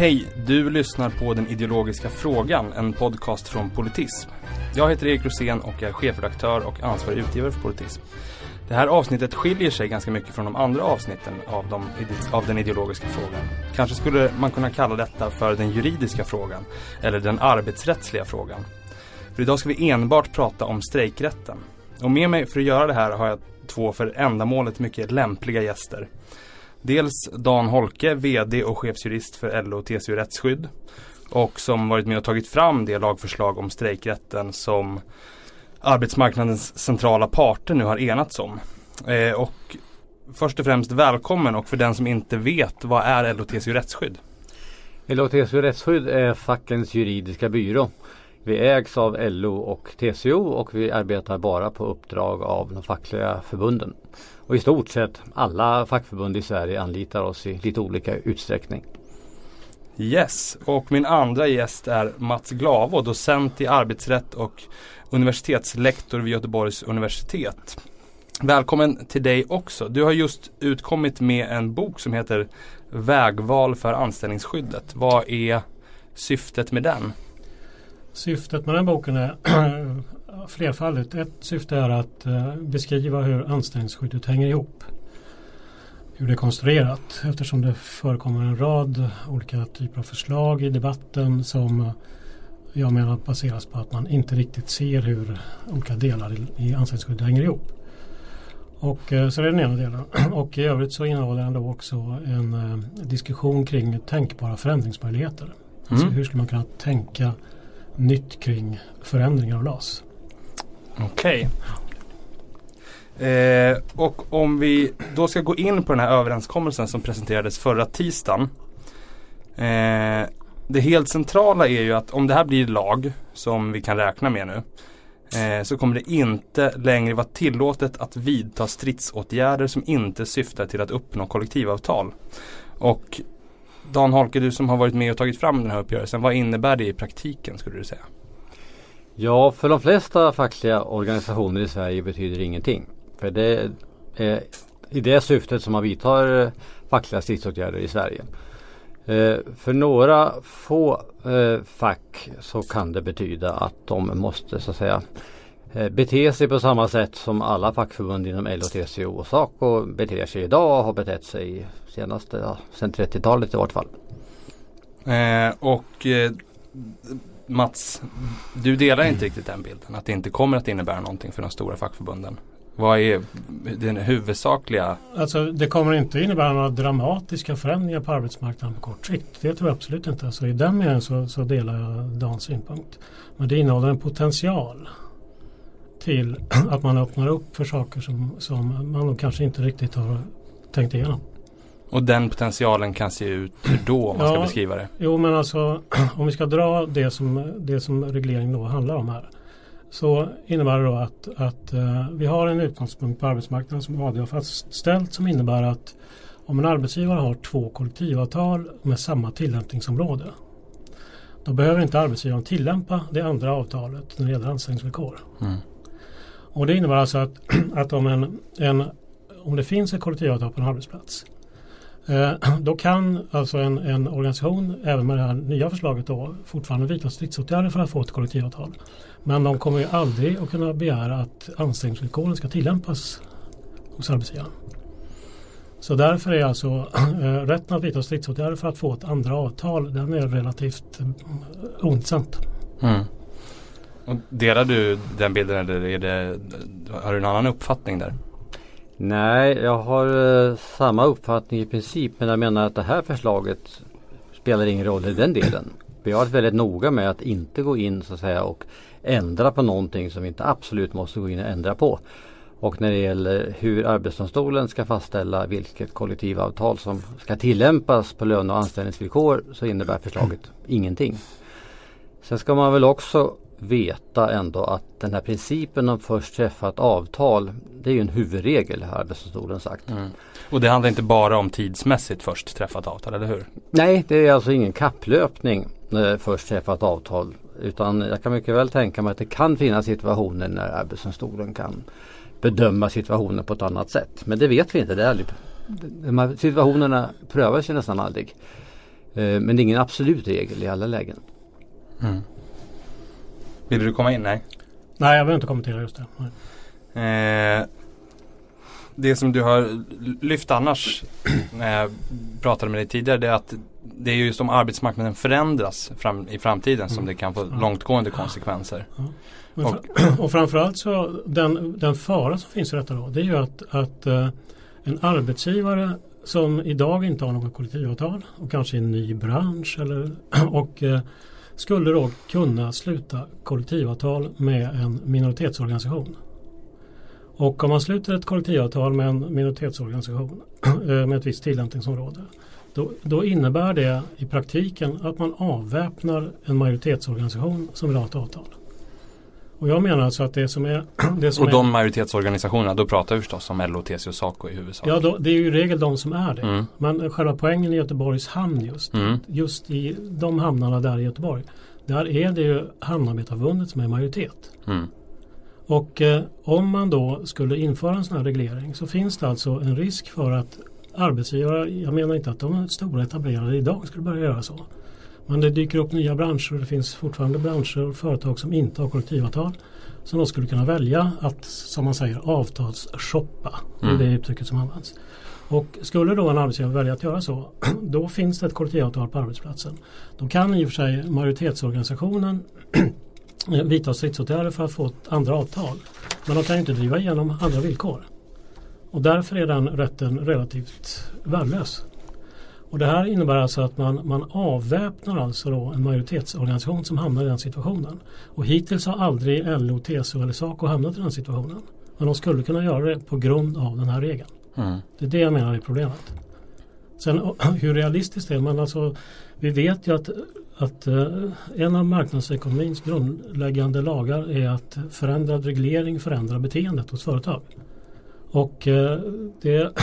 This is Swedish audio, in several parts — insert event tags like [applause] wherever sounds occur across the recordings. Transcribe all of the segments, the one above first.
Hej! Du lyssnar på Den ideologiska frågan, en podcast från Politism. Jag heter Erik Rosén och är chefredaktör och ansvarig utgivare för Politism. Det här avsnittet skiljer sig ganska mycket från de andra avsnitten av, de, av den ideologiska frågan. Kanske skulle man kunna kalla detta för den juridiska frågan, eller den arbetsrättsliga frågan. För idag ska vi enbart prata om strejkrätten. Och med mig för att göra det här har jag två för ändamålet mycket lämpliga gäster. Dels Dan Holke, VD och chefsjurist för LO och TCO Rättsskydd. Och som varit med och tagit fram det lagförslag om strejkrätten som arbetsmarknadens centrala parter nu har enats om. Eh, och först och främst välkommen och för den som inte vet, vad är LO TCO Rättsskydd? LO TCO Rättsskydd är fackens juridiska byrå. Vi ägs av LO och TCO och vi arbetar bara på uppdrag av de fackliga förbunden. Och i stort sett alla fackförbund i Sverige anlitar oss i lite olika utsträckning. Yes, och min andra gäst är Mats Glavo, docent i arbetsrätt och universitetslektor vid Göteborgs universitet. Välkommen till dig också. Du har just utkommit med en bok som heter Vägval för anställningsskyddet. Vad är syftet med den? Syftet med den boken är [clears throat] flerfaldigt. Ett syfte är att eh, beskriva hur anställningsskyddet hänger ihop. Hur det är konstruerat eftersom det förekommer en rad olika typer av förslag i debatten som jag menar baseras på att man inte riktigt ser hur olika delar i anställningsskyddet hänger ihop. Och, eh, så det är den ena delen. [clears throat] Och i övrigt så innehåller den då också en eh, diskussion kring tänkbara förändringsmöjligheter. Alltså mm. Alltså hur skulle man kunna tänka nytt kring förändringar av LAS? Okej. Okay. Eh, och om vi då ska gå in på den här överenskommelsen som presenterades förra tisdagen. Eh, det helt centrala är ju att om det här blir lag, som vi kan räkna med nu, eh, så kommer det inte längre vara tillåtet att vidta stridsåtgärder som inte syftar till att uppnå kollektivavtal. Och Dan Holke, du som har varit med och tagit fram den här uppgörelsen, vad innebär det i praktiken skulle du säga? Ja, för de flesta fackliga organisationer i Sverige betyder det ingenting. För det är i det syftet som man vidtar eh, fackliga stridsåtgärder i Sverige. Eh, för några få eh, fack så kan det betyda att de måste så att säga bete sig på samma sätt som alla fackförbund inom LO, TCO och SACO beter sig idag och har betett sig senaste, ja, sedan 30-talet i vart fall. Eh, och eh, Mats, du delar inte riktigt den bilden att det inte kommer att innebära någonting för de stora fackförbunden. Vad är den huvudsakliga? Alltså det kommer inte innebära några dramatiska förändringar på arbetsmarknaden på kort sikt. Det tror jag absolut inte. Alltså I den meningen så, så delar jag Dans synpunkt. Men det innehåller en potential till [clears throat] att man öppnar upp för saker som, som man kanske inte riktigt har tänkt igenom. Och den potentialen kan se ut då om man ja, ska beskriva det? Jo men alltså [clears throat] om vi ska dra det som, det som regleringen då handlar om här. Så innebär det då att, att uh, vi har en utgångspunkt på arbetsmarknaden som AD har fastställt som innebär att om en arbetsgivare har två kollektivavtal med samma tillämpningsområde då behöver inte arbetsgivaren tillämpa det andra avtalet när det gäller anställningsvillkor. Mm. Och det innebär alltså att, [clears throat] att om, en, en, om det finns ett kollektivavtal på en arbetsplats Eh, [clears throat] då kan alltså en, en, organisation, även med det här nya förslaget då, fortfarande vidta stridsåtgärder för att få ett kollektivavtal. Men de kommer ju aldrig att kunna begära att anställningsvillkoren ska tillämpas hos arbetsgivaren. Så därför är alltså äh, [clears throat] rätten att vidta stridsåtgärder för att få ett andra avtal, den är relativt eh, ointressant. Mm. Och delar du den bilden eller är det, har du en annan uppfattning där? Nej, jag har eh, samma uppfattning i princip men jag menar att det här förslaget spelar ingen roll i den delen. [clears throat] Vi har varit väldigt noga med att inte gå in så att säga och ändra på någonting som vi inte absolut måste gå in och ändra på. Och när det gäller hur Arbetsdomstolen ska fastställa vilket kollektivavtal som ska tillämpas på löne och anställningsvillkor så innebär förslaget [clears throat] ingenting. Sen ska man väl också veta ändå att den här principen om först träffat avtal det är ju en huvudregel har Arbetsdomstolen sagt. Mm. Och det handlar inte bara om tidsmässigt först träffat avtal, eller hur? Nej, det är alltså ingen kapplöpning när först träffat avtal. Utan jag kan mycket väl tänka mig att det kan finnas situationer när Arbetsdomstolen kan bedöma situationen på ett annat sätt. Men det vet vi inte. Det är aldrig, de här situationerna prövas ju nästan aldrig. Eh, men det är ingen absolut regel i alla lägen. Mm. Vill du komma in? Nej. Nej, jag behöver inte kommentera just det. Eh, det som du har lyft annars när jag pratade med dig tidigare det är att det är just om arbetsmarknaden förändras fram, i framtiden som det kan få långtgående konsekvenser. Ja. Och, och framförallt så den, den fara som finns i detta då det är ju att, att uh, en arbetsgivare som idag inte har något kollektivavtal och kanske i en ny bransch eller, [clears throat] och uh, skulle då kunna sluta kollektivavtal med en minoritetsorganisation. Och om man sluter ett kollektivavtal med en minoritetsorganisation [clears throat] eh, med ett visst tillämpningsområde då, då, innebär det i praktiken att man avväpnar en majoritetsorganisation som vill ha ett avtal. Och jag menar alltså att det som är... [clears throat] Det som och de är, majoritetsorganisationerna, då pratar vi förstås om LO, TCO och SACO i huvudsak. Ja, då, det är ju i regel de som är det. Mm. Men själva poängen i Göteborgs hamn just, mm. just i de hamnarna där i Göteborg, där är det ju Hamnarbetarförbundet som är majoritet. Mm. Och eh, om man då skulle införa en sån här reglering så finns det alltså en risk för att arbetsgivare, jag menar inte att de stora etablerade idag skulle börja göra så. Men det dyker upp nya branscher och det finns fortfarande branscher och företag som inte har kollektivavtal. Som då skulle kunna välja att, som man säger, avtalsshoppa. Det är mm. det uttrycket som används. Och skulle då en arbetsgivare välja att göra så, [clears throat] då finns det ett kollektivavtal på arbetsplatsen. Då kan i och för sig majoritetsorganisationen [clears throat] vidta stridsåtgärder för att få ett andra avtal. Men de kan inte driva igenom andra villkor. Och därför är den rätten relativt värdelös. Och det här innebär alltså att man, man avväpnar alltså då en majoritetsorganisation som hamnar i den situationen. Och hittills har aldrig LO, TCO eller SACO hamnat i den situationen. Men de skulle kunna göra det på grund av den här regeln. Mm. Det är det jag menar är problemet. Sen [clears throat] hur realistiskt det är, men alltså vi vet ju att, att uh, en av marknadsekonomins grundläggande lagar är att förändrad reglering förändrar beteendet hos företag. Och uh, det, [clears throat]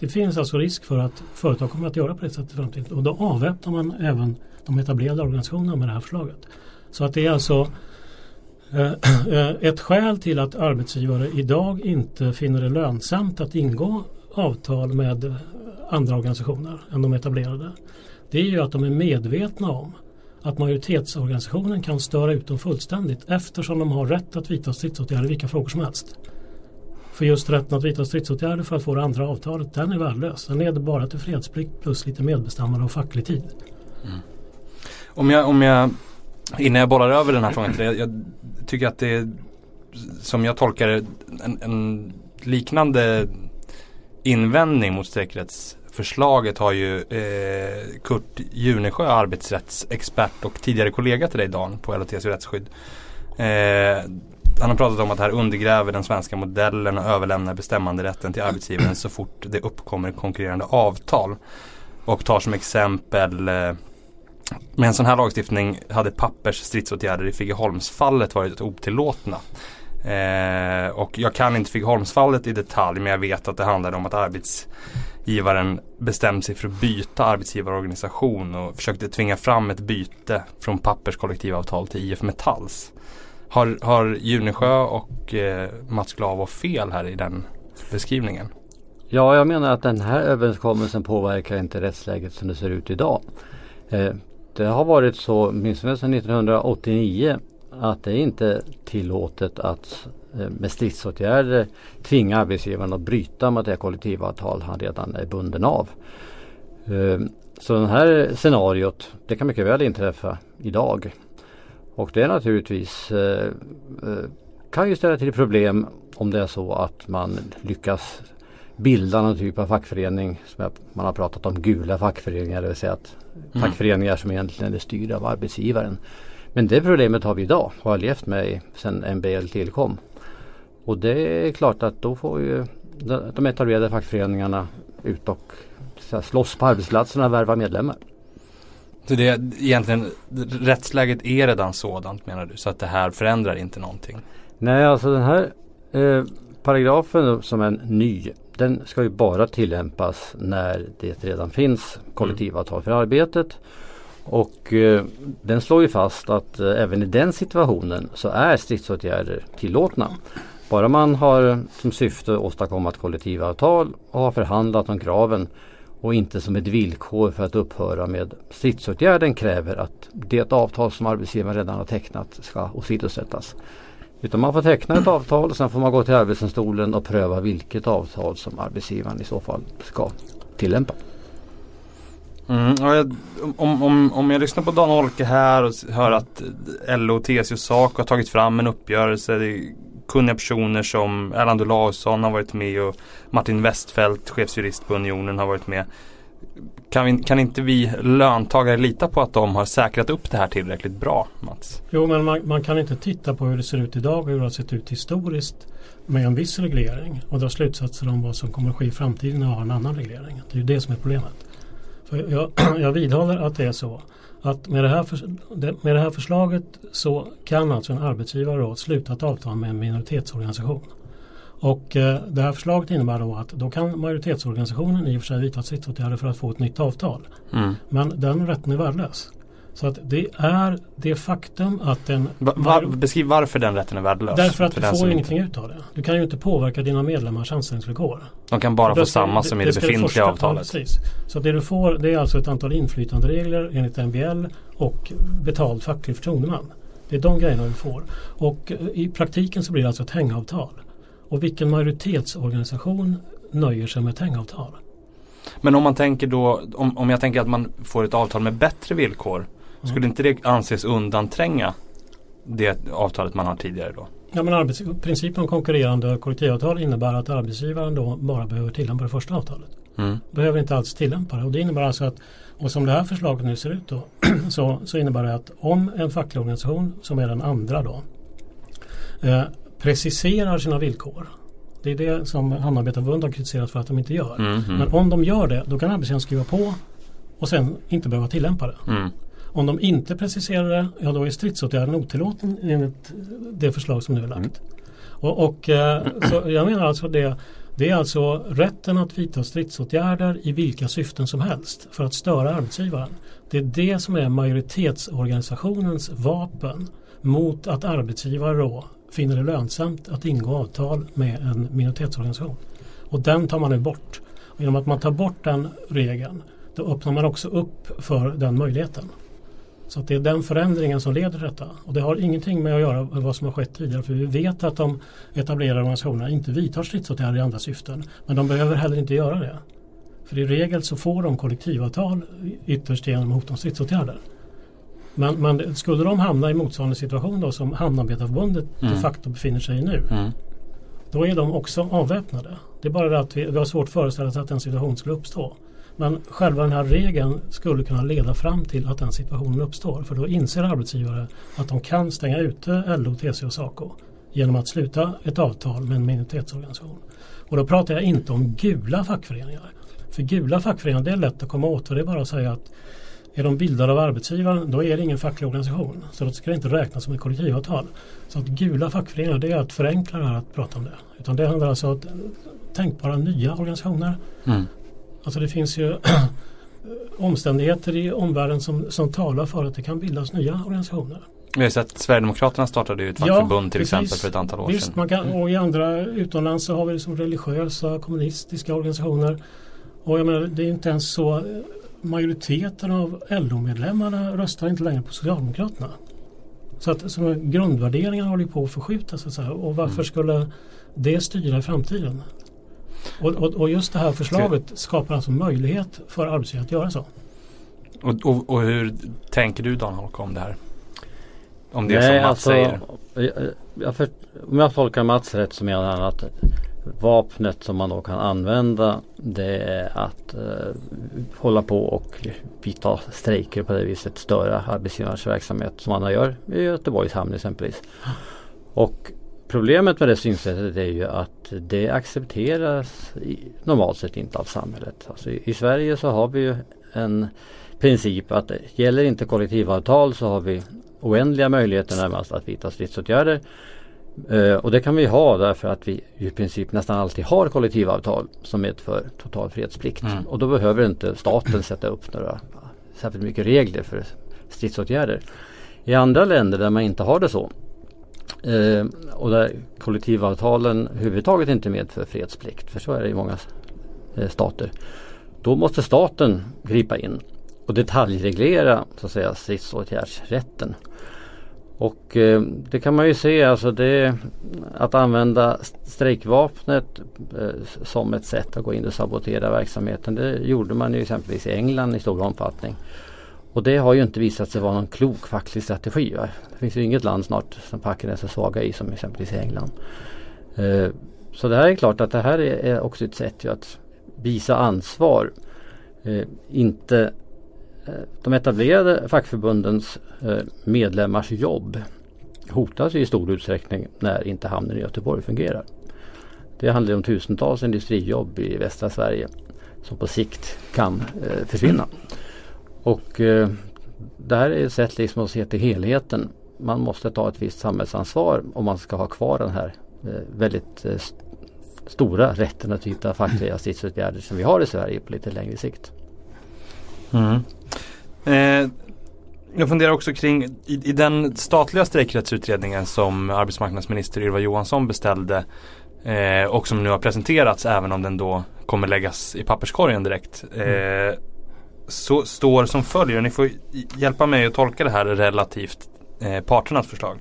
det finns alltså risk för att företag kommer att göra på det sättet i framtiden. Och då avväpnar man även de etablerade organisationerna med det här förslaget. Så att det är alltså eh, [clears throat] eh, ett skäl till att arbetsgivare idag inte finner det lönsamt att ingå avtal med andra organisationer än de etablerade. Det är ju att de är medvetna om att majoritetsorganisationen kan störa ut dem fullständigt eftersom de har rätt att vidta stridsåtgärder i vilka frågor som helst. För just rätten att vidta stridsåtgärder för att få det andra avtalet, den är värdelös. Den leder bara till fredsplikt plus lite medbestämmande och facklig tid. Mm. Om, jag, om jag, innan jag bollar över den här frågan till dig, jag tycker att det är, som jag tolkar det, en, en liknande invändning mot säkerhetsförslaget har ju eh, Kurt Junesjö, arbetsrättsexpert och tidigare kollega till dig Dan på LOTC rättsskydd. Eh, han har pratat om att det här undergräver den svenska modellen och överlämnar bestämmanderätten till arbetsgivaren så fort det uppkommer konkurrerande avtal. Och tar som exempel eh, med en sån här lagstiftning hade Pappers stridsåtgärder i Figeholmsfallet varit otillåtna. Eh, och jag kan inte Figeholmsfallet i detalj men jag vet att det handlade om att arbetsgivaren bestämde sig för att byta arbetsgivarorganisation och försökte tvinga fram ett byte från Pappers kollektivavtal till IF Metalls. Har, har Junesjö och eh, Mats Glavo fel här i den beskrivningen? Ja, jag menar att den här överenskommelsen påverkar inte rättsläget som det ser ut idag. Eh, det har varit så, åtminstone sedan 1989, att det är inte tillåtet att eh, med stridsåtgärder tvinga arbetsgivaren att bryta mot det kollektivavtal han redan är bunden av. Eh, så det här scenariot, det kan mycket väl inträffa idag. Och det är naturligtvis eh, eh, kan ju ställa till problem om det är så att man lyckas bilda någon typ av fackförening. Som man har pratat om gula fackföreningar, det vill säga att mm. fackföreningar som egentligen är styrda av arbetsgivaren. Men det problemet har vi idag och har levt med sedan MBL tillkom. Och det är klart att då får ju de etablerade fackföreningarna ut och slåss på arbetsplatserna och värva medlemmar. Så det är egentligen, rättsläget är redan sådant menar du? Så att det här förändrar inte någonting? Nej, alltså den här eh, paragrafen som är ny den ska ju bara tillämpas när det redan finns kollektivavtal för arbetet. Och eh, den slår ju fast att eh, även i den situationen så är stridsåtgärder tillåtna. Bara man har som syfte att åstadkomma ett kollektivavtal och har förhandlat om kraven och inte som ett villkor för att upphöra med stridsåtgärden kräver att det avtal som arbetsgivaren redan har tecknat ska åsidosättas. Utan man får teckna ett avtal och sen får man gå till Arbetsdomstolen och pröva vilket avtal som arbetsgivaren i så fall ska tillämpa. Mm, jag, om, om, om jag lyssnar på Dan Holke här och hör att LO, TCO och SACO har tagit fram en uppgörelse. Det är kunniga personer som Erland Olausson har varit med och Martin Westfält, chefsjurist på Unionen har varit med. Kan, vi, kan, inte vi löntagare lita på att de har säkrat upp det här tillräckligt bra Mats? Jo men man, man, kan inte titta på hur det ser ut idag och hur det har sett ut historiskt med en viss reglering och dra slutsatser om vad som kommer att ske i framtiden när vi har en annan reglering. Det är ju det som är problemet. För jag, [clears throat] jag vidhåller att det är så att med det, här för, med det här förslaget så kan alltså en arbetsgivare då sluta ett avtal med en minoritetsorganisation. Och eh, det här förslaget innebär då att då kan majoritetsorganisationen i och för sig vidta stridsåtgärder för att få ett nytt avtal. Mm. Men den rätten är värdelös. Så att det är det faktum att en... Va, var, beskriv varför den rätten är värdelös. Därför att du får ingenting ut av det. Du kan ju inte påverka dina medlemmars anställningsvillkor. De kan bara få samma som i det, det befintliga avtalet. Ja, Så det du får det är alltså ett antal inflytanderegler enligt MBL och betald facklig förtroendeman. Det är de grejerna du får. Och eh, i praktiken så blir det alltså ett hängavtal. Och vilken majoritetsorganisation nöjer sig med ett hängavtal? Men om man tänker då, om, om jag tänker att man får ett avtal med bättre villkor skulle inte det anses undantränga det avtalet man har tidigare då? Ja men arbets, principen om konkurrerande kollektivavtal innebär att arbetsgivaren då bara behöver tillämpa det första avtalet. Mm. Behöver inte alls tillämpa det och det innebär alltså att och som det här förslaget nu ser ut då [clears throat] så, så innebär det att om en facklig organisation som är den andra då eh, preciserar sina villkor det är det som Hamnarbetarförbundet har kritiserat för att de inte gör. Mm, mm. Men om de gör det då kan arbetsgivaren skriva på och sen inte behöva tillämpa det. Mm. Om de inte preciserar det, ja då är stridsåtgärden otillåten enligt det förslag som nu är lagt. Mm. Och, och eh, så jag menar alltså det det är alltså rätten att vidta stridsåtgärder i vilka syften som helst för att störa arbetsgivaren. Det är det som är majoritetsorganisationens vapen mot att arbetsgivare då finner det lönsamt att ingå avtal med en minoritetsorganisation. Och den tar man nu bort. Och genom att man tar bort den regeln då öppnar man också upp för den möjligheten. Så det är den förändringen som leder till detta. Och det har ingenting med att göra med vad som har skett tidigare. För vi vet att de etablerade organisationerna inte vidtar stridsåtgärder i andra syften. Men de behöver heller inte göra det. För i regel så får de kollektivavtal ytterst genom hot om stridsåtgärder. Men, men skulle de hamna i motsvarande situation då som Hamnarbetarförbundet mm. de facto befinner sig i nu. Mm. Då är de också avväpnade. Det är bara det att vi, vi har svårt att föreställa oss att den situationen skulle uppstå. Men själva den här regeln skulle kunna leda fram till att den situationen uppstår. För då inser arbetsgivare att de kan stänga ute LO, TCO och SACO genom att sluta ett avtal med en minoritetsorganisation. Och då pratar jag inte om gula fackföreningar. För gula fackföreningar det är lätt att komma åt och det är bara att säga att är de bildade av arbetsgivaren då är det ingen facklig organisation. Så då ska det inte räknas som ett kollektivavtal. Så att gula fackföreningar det är att förenkla det här att prata om det. Utan det handlar alltså om tänkbara nya organisationer. Mm. Alltså det finns ju [clears throat] omständigheter i omvärlden som, som talar för att det kan bildas nya organisationer. Vi har sett Sverigedemokraterna startade ju ett fackförbund ja, till precis. exempel för ett antal år Visst, sedan. Man kan, och i andra utomlands så har vi liksom religiösa kommunistiska organisationer. Och jag menar, det är inte ens så majoriteten av LO-medlemmarna röstar inte längre på Socialdemokraterna. Så att så grundvärderingarna håller på att förskjutas. Och varför mm. skulle det styra i framtiden? Och, och, och, just det här förslaget skapar alltså möjlighet för arbetsgivare att göra så. Och, och, och hur tänker du Dan Holk om det här? Om det Nej, som Mats alltså, säger. Jag, jag för, om jag tolkar Mats rätt så menar han att vapnet som man då kan använda det är att eh, hålla på och vidta strejker på det viset störa arbetsgivarens verksamhet som man gör i Göteborgs hamn exempelvis. Och Problemet med det synsättet är ju att det accepteras normalt sett inte av samhället. Alltså i, Sverige så har vi ju en princip att gäller inte kollektivavtal så har vi oändliga möjligheter närmast att vidta stridsåtgärder. Uh, och det kan vi ha därför att vi i princip nästan alltid har kollektivavtal som medför total fredsplikt. Mm. Och då behöver inte staten sätta upp några särskilt mycket regler för stridsåtgärder. I andra länder där man inte har det så Eh, och där kollektivavtalen överhuvudtaget inte medför fredsplikt. För så är det i många eh, stater. Då måste staten gripa in och detaljreglera så att säga stridsåtgärdsrätten. Och eh, det kan man ju se alltså det att använda strejkvapnet eh, som ett sätt att gå in och sabotera verksamheten. Det gjorde man ju exempelvis i England i stor omfattning. Och det har ju inte visat sig vara någon klok facklig strategi. Va? Det finns ju inget land snart som facken är så svaga i som exempelvis England. Eh, så det här är klart att det här är, också ett sätt att visa ansvar. Eh, inte eh, de etablerade fackförbundens eh, medlemmars jobb hotas i stor utsträckning när inte hamnen i Göteborg fungerar. Det handlar om tusentals industrijobb i västra Sverige som på sikt kan eh, försvinna. Och eh, det här är ett sätt liksom att se till helheten. Man måste ta ett visst samhällsansvar om man ska ha kvar den här eh, väldigt eh, st stora rätten att vidta fackliga stridsåtgärder som vi har i Sverige på lite längre sikt. Mm. Eh, jag funderar också kring i, i den statliga strejkrättsutredningen som arbetsmarknadsminister Ylva Johansson beställde eh, och som nu har presenterats även om den då kommer läggas i papperskorgen direkt. Eh, så står som följer, ni får hjälpa mig att tolka det här relativt eh, parternas förslag.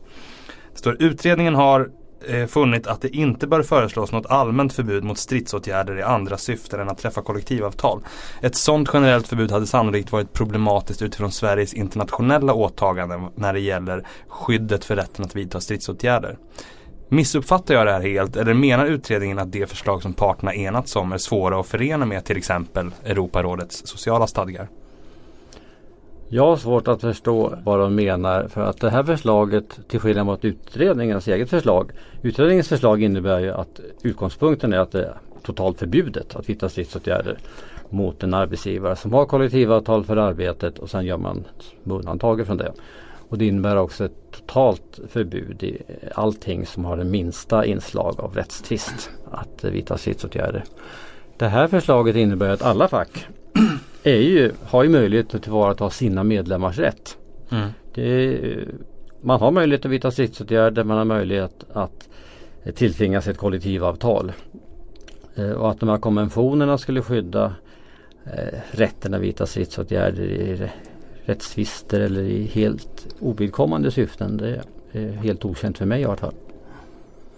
Det står utredningen har eh, funnit att det inte bör föreslås något allmänt förbud mot stridsåtgärder i andra syften än att träffa kollektivavtal. Ett sådant generellt förbud hade sannolikt varit problematiskt utifrån Sveriges internationella åtaganden när det gäller skyddet för rätten att vidta stridsåtgärder. Missuppfattar jag det här helt eller menar utredningen att det förslag som parterna enats om är svåra att förena med till exempel Europarådets sociala stadgar? Jag har svårt att förstå vad de menar för att det här förslaget till skillnad mot utredningens eget förslag. Utredningens förslag innebär ju att utgångspunkten är att det är totalt förbjudet att vidta stridsåtgärder mot en arbetsgivare som har kollektivavtal för arbetet och sen gör man undantag från det. Och det innebär också ett totalt förbud i allting som har det minsta inslag av rättstvist att vidta stridsåtgärder. Det här förslaget innebär att alla fack [clears throat] är ju, har ju möjlighet att tillvarata sina medlemmars rätt. Mm. Det, man har möjlighet att vidta stridsåtgärder, man har möjlighet att tilltvingas ett kollektivavtal. Eh, och att de här konventionerna skulle skydda eh, rätten att vidta stridsåtgärder i rättstvister eller i helt ovidkommande syften. Det är helt okänt för mig i alla fall.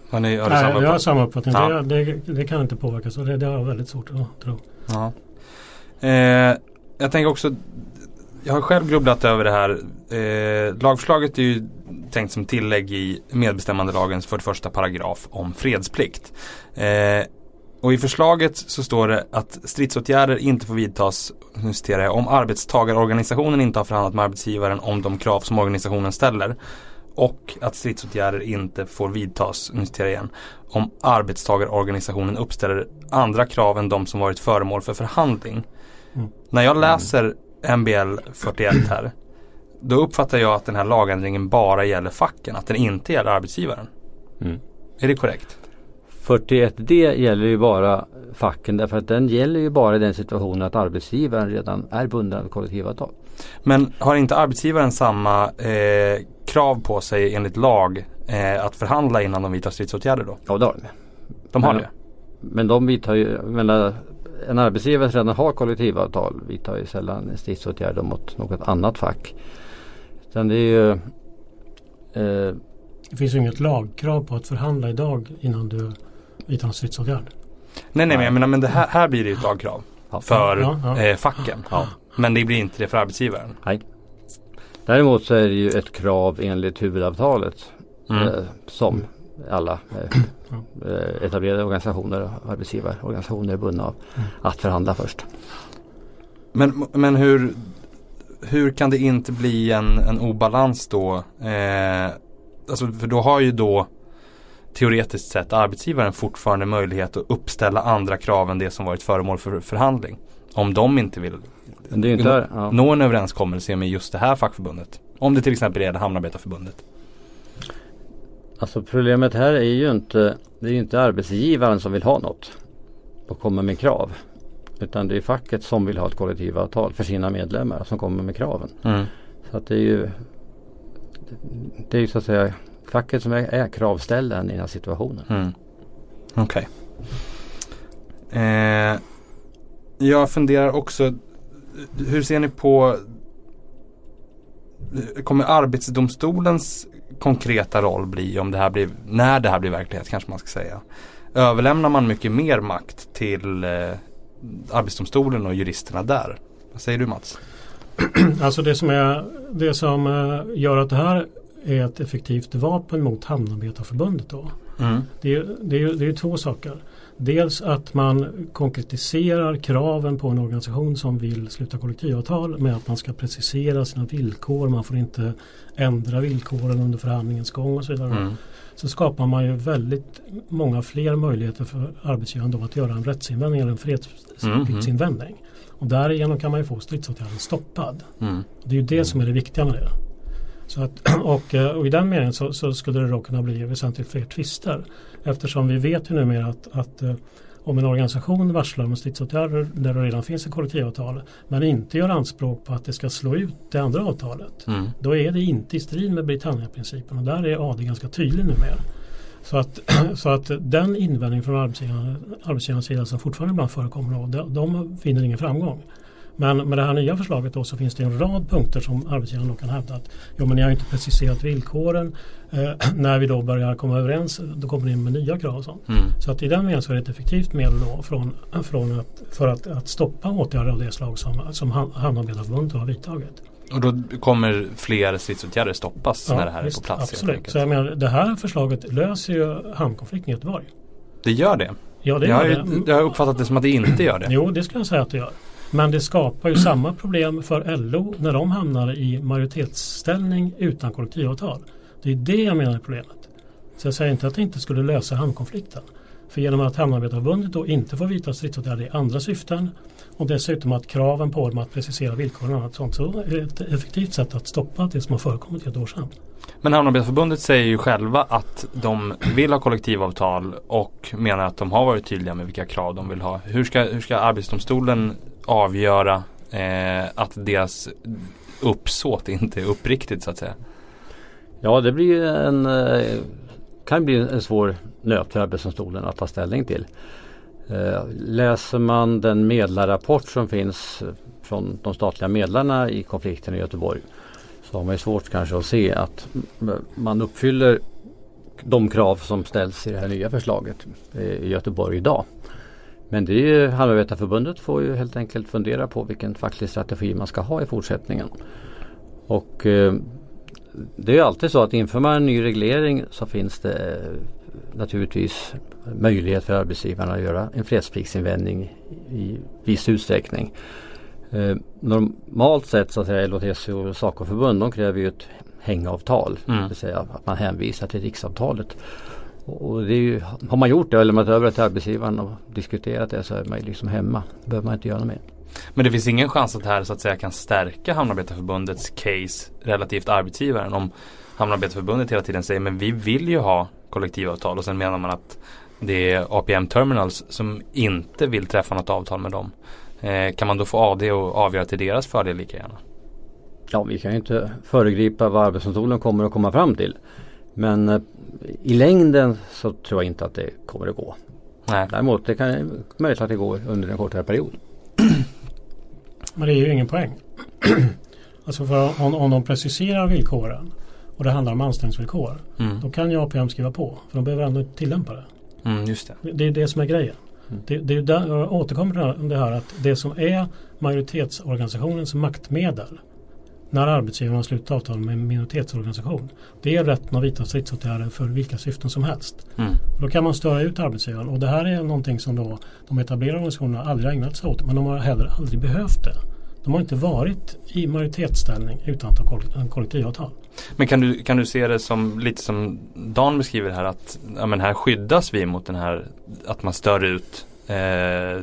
Har ni, har Nej, samma jag har samma uppfattning. Ja. Det, det, det, kan inte påverkas och det, det har jag väldigt svårt att tro. Ja. Eh, jag tänker också jag har själv grubblat över det här. Eh, lagförslaget är ju tänkt som tillägg i medbestämmandelagens 41 paragraf om fredsplikt. Eh, och i förslaget så står det att stridsåtgärder inte får vidtas, nu citerar jag, om arbetstagarorganisationen inte har förhandlat med arbetsgivaren om de krav som organisationen ställer. Och att stridsåtgärder inte får vidtas, nu citerar jag igen, om arbetstagarorganisationen uppställer andra krav än de som varit föremål för förhandling. Mm. När jag läser MBL 41 här, då uppfattar jag att den här lagändringen bara gäller facken, att den inte gäller arbetsgivaren. Mm. Är det korrekt? 41D gäller ju bara facken därför att den gäller ju bara i den situationen att arbetsgivaren redan är bunden av kollektivavtal. Men har inte arbetsgivaren samma eh, krav på sig enligt lag eh, att förhandla innan de vidtar stridsåtgärder då? Ja det har de. De har men, det? Men de vidtar ju, menar, en arbetsgivare som redan har kollektivavtal vidtar ju sällan stridsåtgärder mot något annat fack. Utan det är ju eh, det finns ju inget lagkrav på att förhandla idag innan du vidta en stridsåtgärd. Nej, nej, men jag menar, men det här, här blir det ett lagkrav för ja, ja. Eh, facken. Ja. Men det blir inte det för arbetsgivaren. Nej. Däremot så är det ju ett krav enligt huvudavtalet mm. eh, som alla eh, eh etablerade organisationer och arbetsgivarorganisationer är bundna av mm. att förhandla först. Men, men hur, hur kan det inte bli en, en obalans då? Eh, alltså för då har ju då teoretiskt sett arbetsgivaren fortfarande möjlighet att uppställa andra krav än det som varit föremål för förhandling. Om de inte vill inte, ja. nå en överenskommelse med just det här fackförbundet. Om det till exempel är det Hamnarbetarförbundet. Alltså problemet här är ju inte, det är ju inte arbetsgivaren som vill ha något och kommer med krav. Utan det är facket som vill ha ett kollektivavtal för sina medlemmar som kommer med kraven. Mm. Så att det är ju Det är ju så att säga facket som är, är kravställaren i den här situationen. Mm. Okej. Okay. Eh, Jag funderar också, hur ser ni på Kommer Arbetsdomstolens konkreta roll bli om det här blir, när det här blir verklighet kanske man ska säga. Överlämnar man mycket mer makt till eh, Arbetsdomstolen och juristerna där? Vad säger du Mats? [clears throat] Alltså det som, är, det som eh, gör att det här är ett effektivt vapen mot Hamnarbetarförbundet då. Mm. Det, är, det, är, det är två saker. Dels att man konkretiserar kraven på en organisation som vill sluta kollektivavtal med att man ska precisera sina villkor. Man får inte ändra villkoren under förhandlingens gång och så vidare. Mm. Så skapar man ju väldigt många fler möjligheter för arbetsgivaren då att göra en rättsinvändning eller en fredspliktinvändning. Mm. Och därigenom kan man ju få stridsåtgärden stoppad. Mm. Det är ju det som är det viktiga med det. Så att, [clears throat] och, eh, och, i den meningen så, så, skulle det då kunna bli väsentligt fler tvister. Eftersom vi vet ju numera att, att eh, om en organisation varslar om stridsåtgärder där det redan finns ett kollektivavtal men inte gör anspråk på att det ska slå ut det andra avtalet. Mm. Då är det inte i strid med Britannia-principen och där är AD ganska tydlig numera. Så att, [clears throat] så att den invändning från arbetsgivarnas sida som fortfarande ibland förekommer de, de finner ingen framgång. Men med det här nya förslaget då så finns det en rad punkter som arbetsgivaren kan hävda att jo men ni har inte preciserat villkoren. Eh, [clears throat] när vi då börjar komma överens då kommer ni in med nya krav och sånt. Mm. Så att i den meningen så är det ett effektivt medel då från, från att, för att, att stoppa åtgärder av det slag som, som Hamnarbetarförbundet har vidtagit. Och då kommer fler stridsåtgärder stoppas ja, när det här visst, är på plats? Absolut. Så jag menar, det här förslaget löser ju hamnkonflikten i Göteborg. Det gör det? Ja, det jag, gör har, det. jag har uppfattat det som att det inte gör det. Jo, det skulle jag säga att det gör. Men det skapar ju samma problem för LO när de hamnar i majoritetsställning utan kollektivavtal. Det är det jag menar är problemet. Så jag säger inte att det inte skulle lösa hamnkonflikten. För genom att Hamnarbetarförbundet då inte får vidta stridsåtgärder i andra syften och dessutom att kraven på dem att precisera villkoren och annat sånt så är det ett effektivt sätt att stoppa det som har förekommit i Göteborgshamn. Men Hamnarbetarförbundet säger ju själva att de vill ha kollektivavtal och menar att de har varit tydliga med vilka krav de vill ha. Hur ska, hur ska Arbetsdomstolen avgöra eh, att deras uppsåt inte är uppriktigt så att säga? Ja det blir en eh, kan bli en svår nöt för Arbetsdomstolen att ta ställning till. Eh, läser man den medlarrapport som finns från de statliga medlarna i konflikten i Göteborg så har man svårt kanske att se att man uppfyller de krav som ställs i det här nya förslaget eh, i Göteborg idag. Men det är ju Hamnarbetarförbundet får ju helt enkelt fundera på vilken facklig strategi man ska ha i fortsättningen. Och eh, det är alltid så att inför man en ny reglering så finns det eh, naturligtvis möjlighet för arbetsgivarna att göra en fredspliktsinvändning i viss utsträckning. Eh, normalt sett så att säga LO, och SACO-förbund de kräver ju ett hängavtal. Mm. Det vill säga att man hänvisar till riksavtalet. Och det ju, har man gjort det och lämnat över det till arbetsgivaren och diskuterat det så är man liksom hemma. Då behöver man inte göra något mer. Men det finns ingen chans att det här så att säga kan stärka Hamnarbetarförbundets case relativt arbetsgivaren om Hamnarbetarförbundet hela tiden säger men vi vill ju ha kollektivavtal och sen menar man att det är APM Terminals som inte vill träffa något avtal med dem. Eh, kan man då få AD att avgöra till deras fördel lika gärna? Ja, vi kan ju inte föregripa vad Arbetsdomstolen kommer att komma fram till. Men eh, i längden så tror jag inte att det kommer att gå. Nej. Däremot det kan möjligt att det går under en kortare period. [clears throat] Men det är ju ingen poäng. [clears throat] alltså för om, om de preciserar villkoren och det handlar om anställningsvillkor. Mm. Då kan ju APM skriva på. För de behöver ändå inte tillämpa det. Mm, just det. det är det som är grejen. Mm. Det, det är där, jag återkommer till det här att det som är majoritetsorganisationens maktmedel när arbetsgivaren slutar avtal med en minoritetsorganisation. Det är rätten att vidta stridsåtgärder för vilka syften som helst. Mm. Då kan man störa ut arbetsgivaren och det här är någonting som då de etablerade organisationerna aldrig har ägnat sig åt men de har heller aldrig behövt det. De har inte varit i majoritetsställning utan att ha kollektivavtal. Men kan du, kan du se det som lite som Dan beskriver här att ja, men här skyddas vi mot den här att man stör ut Eh,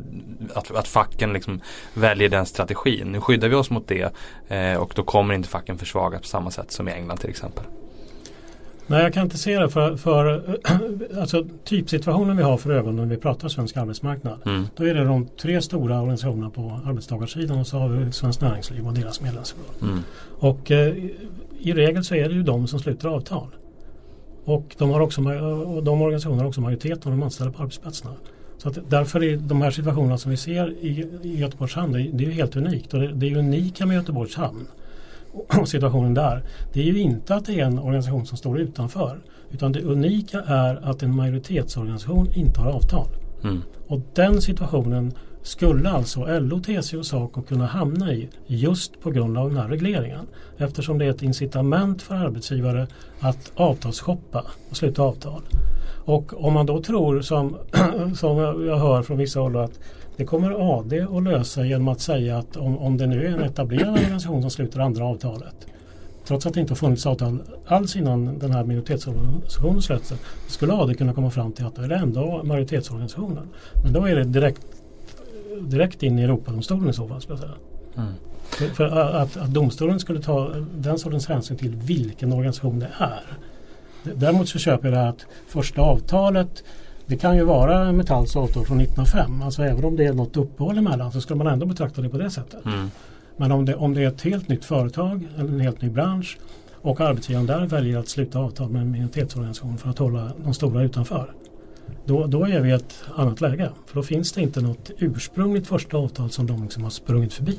att, att facken liksom väljer den strategin. Nu skyddar vi oss mot det eh, och då kommer inte facken försvagas på samma sätt som i England till exempel. Nej, jag kan inte se det för, för [clears throat] alltså, typsituationen vi har för ögonen när vi pratar svensk arbetsmarknad. Mm. Då är det de tre stora organisationerna på arbetstagarsidan och så har vi Svenskt Näringsliv och deras medlemsförbund. Mm. Och eh, i regel så är det ju de som sluter avtal. Och de, har också, och de organisationerna har också majoritet av de anställda på arbetsplatserna. Så att därför är de här situationerna som vi ser i, i Göteborgs hamn, det, det är ju helt unikt. Och det, det är unika med Göteborgs hamn och situationen där. Det är ju inte att det är en organisation som står utanför. Utan det unika är att en majoritetsorganisation inte har avtal. Mm. Och den situationen skulle alltså LO, TCO och SACO kunna hamna i just på grund av den här regleringen. Eftersom det är ett incitament för arbetsgivare att avtalsshoppa och sluta avtal. Och om man då tror som, [clears throat] som jag hör från vissa håll att det kommer AD att lösa genom att säga att om, om det nu är en etablerad organisation som sluter andra avtalet trots att det inte har funnits avtal alls innan den här minoritetsorganisationen slöts skulle AD kunna komma fram till att det är ändå majoritetsorganisationen. Men då är det direkt, direkt in i Europadomstolen i så fall. Skulle jag säga. Mm. För, för att, att, domstolen skulle ta den sortens hänsyn till vilken organisation det är. Däremot så köper jag det att första avtalet det kan ju vara Metalls avtal från 1905. Alltså även om det är något uppehåll emellan så ska man ändå betrakta det på det sättet. Mm. Men om det, om det är ett helt nytt företag eller en helt ny bransch och arbetsgivaren där väljer att sluta avtal med en minoritetsorganisation för att hålla de stora utanför. Då, då är vi i ett annat läge. För då finns det inte något ursprungligt första avtal som de liksom har sprungit förbi.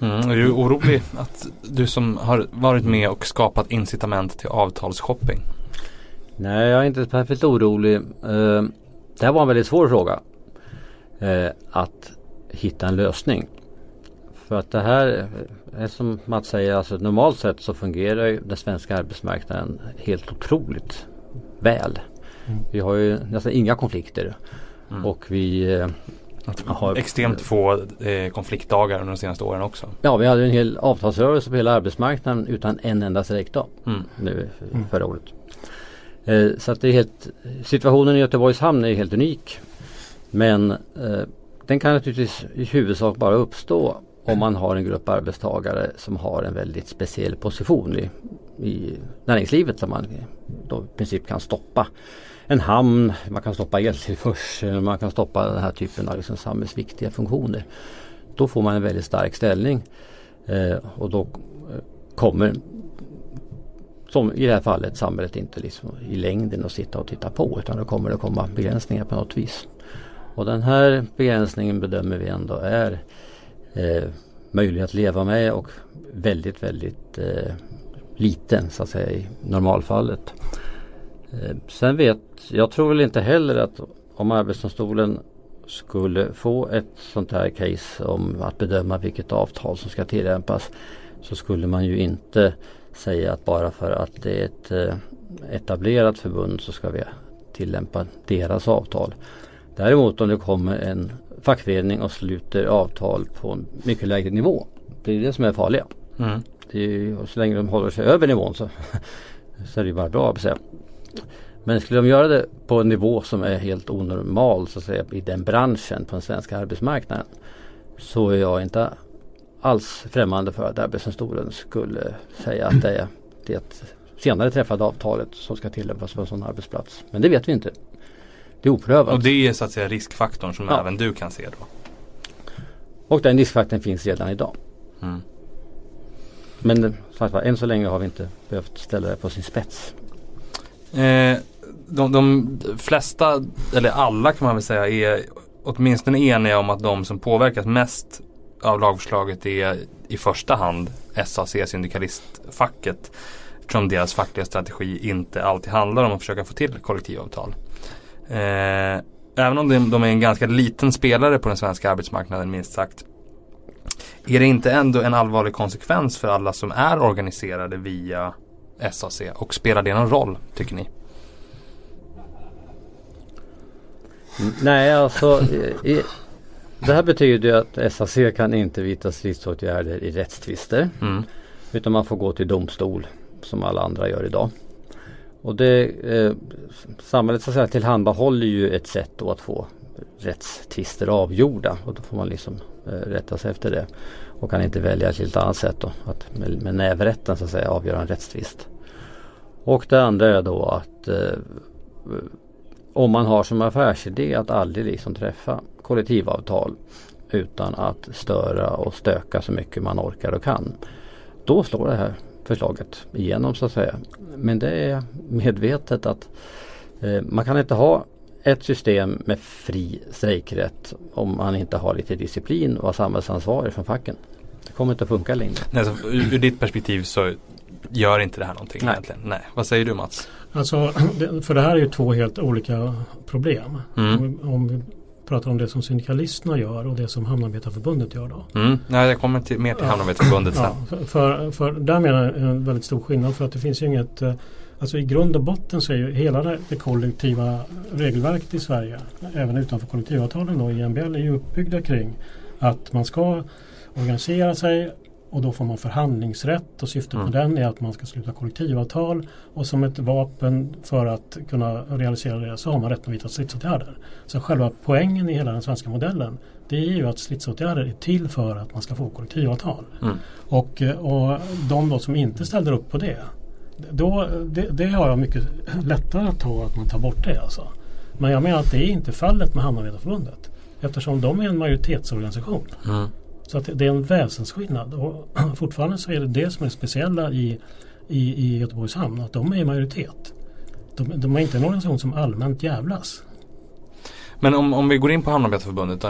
Mm, är du orolig att du som har varit med och skapat incitament till avtalsshopping? Nej, jag är inte perfekt orolig. Uh, det här var en väldigt svår fråga. Uh, att hitta en lösning. För att det här är som Mats säger, alltså normalt sett så fungerar ju den svenska arbetsmarknaden helt otroligt väl. Mm. Vi har ju nästan inga konflikter. Mm. Och vi har, extremt få eh, konfliktdagar under de senaste åren också. Ja, vi hade en hel avtalsrörelse på hela arbetsmarknaden utan en enda strejkdag mm. nu mm. förra året. Eh, så att det är helt, situationen i Göteborgs hamn är helt unik. Men eh, den kan naturligtvis i huvudsak bara uppstå om man har en grupp arbetstagare som har en väldigt speciell position i, i näringslivet som man då i princip kan stoppa en hamn, man kan stoppa eltillförsel, man kan stoppa den här typen av liksom samhällsviktiga funktioner. Då får man en väldigt stark ställning eh, och då eh, kommer som i det här fallet samhället inte liksom i längden att sitta och titta på utan då kommer det komma begränsningar på något vis. Och den här begränsningen bedömer vi ändå är eh, möjlig att leva med och väldigt väldigt eh, liten så att säga i normalfallet. Eh, sen vet, jag tror väl inte heller att om Arbetsdomstolen skulle få ett sånt här case om att bedöma vilket avtal som ska tillämpas så skulle man ju inte säga att bara för att det är ett eh, etablerat förbund så ska vi tillämpa deras avtal. Däremot om det kommer en fackförening och sluter avtal på en mycket lägre nivå. Det är det som är farliga. Mm. Det är så länge de håller sig över nivån så, [laughs] så är det ju bara bra att säga. Men skulle de göra det på en nivå som är helt onormal så att säga, i den branschen på den svenska arbetsmarknaden så är jag inte alls främmande för att Arbetsdomstolen skulle säga att det är det senare träffade avtalet som ska tillämpas på en sån arbetsplats. Men det vet vi inte. Det är oprövat. Och det är så att säga riskfaktorn som ja. även du kan se då? Och den riskfaktorn finns redan idag. Mm. Men sagt, än så länge har vi inte behövt ställa det på sin spets. Eh, de, de flesta, eller alla kan man väl säga, är åtminstone eniga om att de som påverkas mest av lagförslaget är i första hand SAC, syndikalistfacket. Eftersom deras fackliga strategi inte alltid handlar om att försöka få till kollektivavtal. Eh, även om de, de är en ganska liten spelare på den svenska arbetsmarknaden minst sagt. Är det inte ändå en allvarlig konsekvens för alla som är organiserade via SAC och spelar det någon roll tycker ni? Nej alltså i, det här betyder ju att SAC kan inte vidta stridsåtgärder i rättstvister. Mm. Utan man får gå till domstol som alla andra gör idag. Och det, eh, samhället så att säga, tillhandahåller ju ett sätt då att få rättstvister avgjorda och då får man liksom Eh, rätta sig efter det. Och kan inte välja ett helt annat sätt då, att med, med nävrätten så att säga avgöra en rättstvist. Och det andra är då att eh, om man har som affärsidé att aldrig liksom träffa kollektivavtal utan att störa och stöka så mycket man orkar och kan. Då slår det här förslaget igenom så att säga. Men det är medvetet att eh, man kan inte ha ett system med fri strejkrätt om man inte har lite disciplin och samhällsansvar från facken. Det kommer inte att funka längre. Nej, så ur, ur ditt perspektiv så gör inte det här någonting Nej. egentligen? Nej. Vad säger du Mats? Alltså, [clears throat] för det här är ju två helt olika problem. Mm. Om, om, vi pratar om det som syndikalisterna gör och det som Hamnarbetarförbundet gör då. Mm. Nej, jag kommer till, mer till Hamnarbetarförbundet sen. Ja, för, för, för där menar jag en väldigt stor skillnad för att det finns ju inget eh, Alltså i grund och botten så är ju hela det kollektiva regelverket i Sverige, även utanför kollektivavtalen då i MBL, är ju uppbyggda kring att man ska organisera sig och då får man förhandlingsrätt och syftet mm. med den är att man ska sluta kollektivavtal och som ett vapen för att kunna realisera det så har man rätt att vidta stridsåtgärder. Så själva poängen i hela den svenska modellen det är ju att stridsåtgärder är till för att man ska få kollektivavtal. Mm. Och, och de som inte ställer upp på det då, det, det har jag mycket lättare att ta att man tar bort det. Alltså. Men jag menar att det är inte fallet med Hamnarbetarförbundet. Eftersom de är en majoritetsorganisation. Mm. Så att det är en väsensskillnad. Och [clears throat] fortfarande så är det det som är speciella i, i, i Göteborgs hamn. Att de är i majoritet. De, de är inte en organisation som allmänt jävlas. Men om, om vi går in på Hamnarbetarförbundet.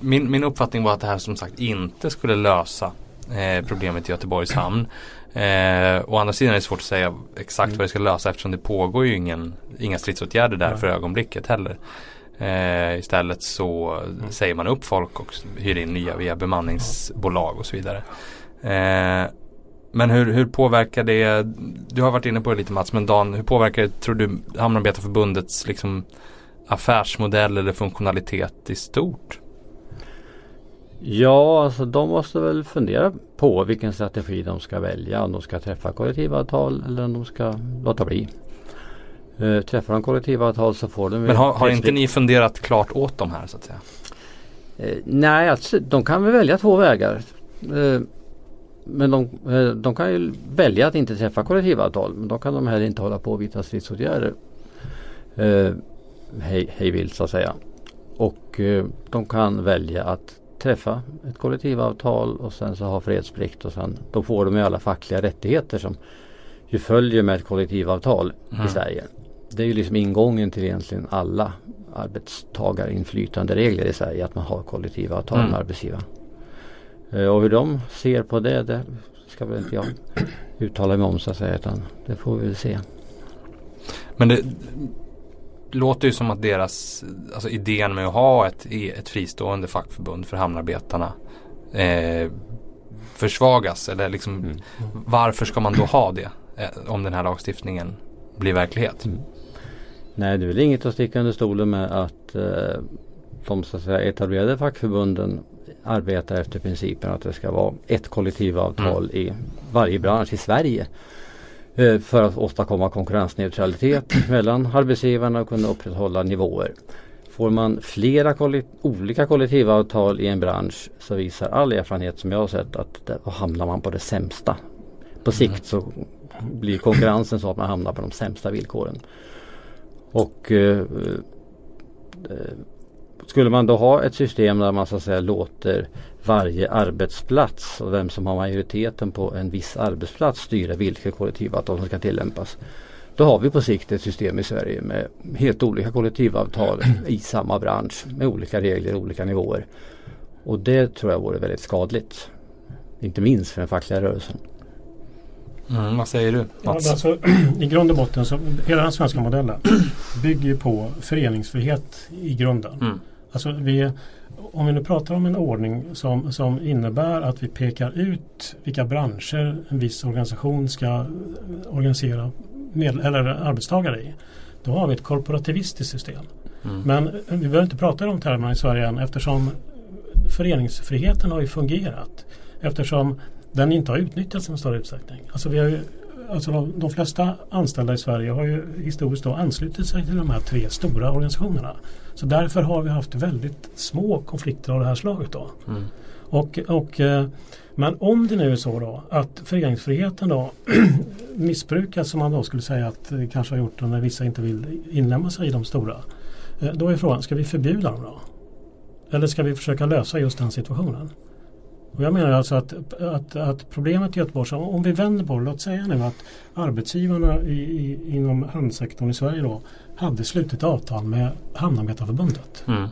Min, min uppfattning var att det här som sagt inte skulle lösa eh, problemet i Göteborgs hamn. Eh, å andra sidan är det svårt att säga exakt mm. vad det ska lösa eftersom det pågår ju ingen, inga stridsåtgärder där för ögonblicket heller. Eh, istället så mm. säger man upp folk och hyr in nya via bemanningsbolag och så vidare. Eh, men hur, hur påverkar det, du har varit inne på det lite Mats, men Dan, hur påverkar det, tror du, Hamnarbetarförbundets liksom affärsmodell eller funktionalitet i stort? Ja, alltså de måste väl fundera på vilken strategi de ska välja. Om de ska träffa kollektivavtal eller om de ska låta bli. Uh, träffar de kollektivavtal så får de Men har, har inte ni funderat klart åt dem här så att säga? Uh, nej, alltså, de kan väl välja två vägar. Uh, men de, de, kan ju välja att inte träffa kollektivavtal. Men då kan de heller inte hålla på och vidta stridsåtgärder. hej, hej vilt så att säga. Och de kan välja att träffa ett kollektivavtal och sen så ha fredsplikt och sen då får de ju alla fackliga rättigheter som ju följer med ett kollektivavtal mm. i Sverige. Det är ju liksom ingången till egentligen alla arbetstagarinflytande regler i Sverige att man har kollektivavtal mm. med arbetsgivaren. Eh, och hur de ser på det, det ska väl inte jag uttala mig om så att säga utan det får vi väl se. Men det, låter ju som att deras, alltså idén med att ha ett, ett fristående fackförbund för hamnarbetarna eh, försvagas. Eller liksom, mm. varför ska man då ha det eh, om den här lagstiftningen blir verklighet? Mm. Nej, det är väl inget att sticka under stolen med att eh, de så att säga, etablerade fackförbunden arbetar efter principen att det ska vara ett kollektivavtal mm. i varje bransch i Sverige. Eh, för att åstadkomma konkurrensneutralitet [clears throat] mellan arbetsgivarna och kunna upprätthålla nivåer. Får man flera kollek olika kollektivavtal i en bransch så visar all erfarenhet som jag har sett att då hamnar man på det sämsta. På sikt så blir konkurrensen så att man hamnar på de sämsta villkoren. Och eh, eh skulle man då ha ett system där man så att säga låter varje arbetsplats och vem som har majoriteten på en viss arbetsplats styra vilka kollektivavtal som ska tillämpas. Då har vi på sikt ett system i Sverige med helt olika kollektivavtal i samma bransch med olika regler och olika nivåer. Och det tror jag vore väldigt skadligt. Inte minst för den fackliga rörelsen. Mm, vad säger du Ja, alltså, I grund och botten så hela den svenska modellen bygger på föreningsfrihet i grunden. Mm. Alltså vi, om vi nu pratar om en ordning som, som innebär att vi pekar ut vilka branscher en viss organisation ska organisera med, eller arbetstagare i. Då har vi ett korporativistiskt system. Mm. Men vi behöver inte prata om termerna i Sverige än eftersom föreningsfriheten har ju fungerat. Eftersom den inte har utnyttjats i någon större utsträckning. Alltså vi har ju alltså de, de, flesta anställda i Sverige har ju historiskt då anslutit sig till de här tre stora organisationerna. Så därför har vi haft väldigt små konflikter av det här slaget då. Mm. Och, och, eh, men om det nu är så då att föreningsfriheten då [clears throat] missbrukas som man då skulle säga att det kanske har gjort när vissa inte vill inlämna sig i de stora. Eh, då är frågan, ska vi förbjuda dem då? Eller ska vi försöka lösa just den situationen? Och jag menar alltså att, att, att problemet i Göteborg, om vi vänder på det, låt säga nu att arbetsgivarna i, i, inom hamnsektorn i Sverige då hade slutit avtal med Hamnarbetarförbundet. Mm.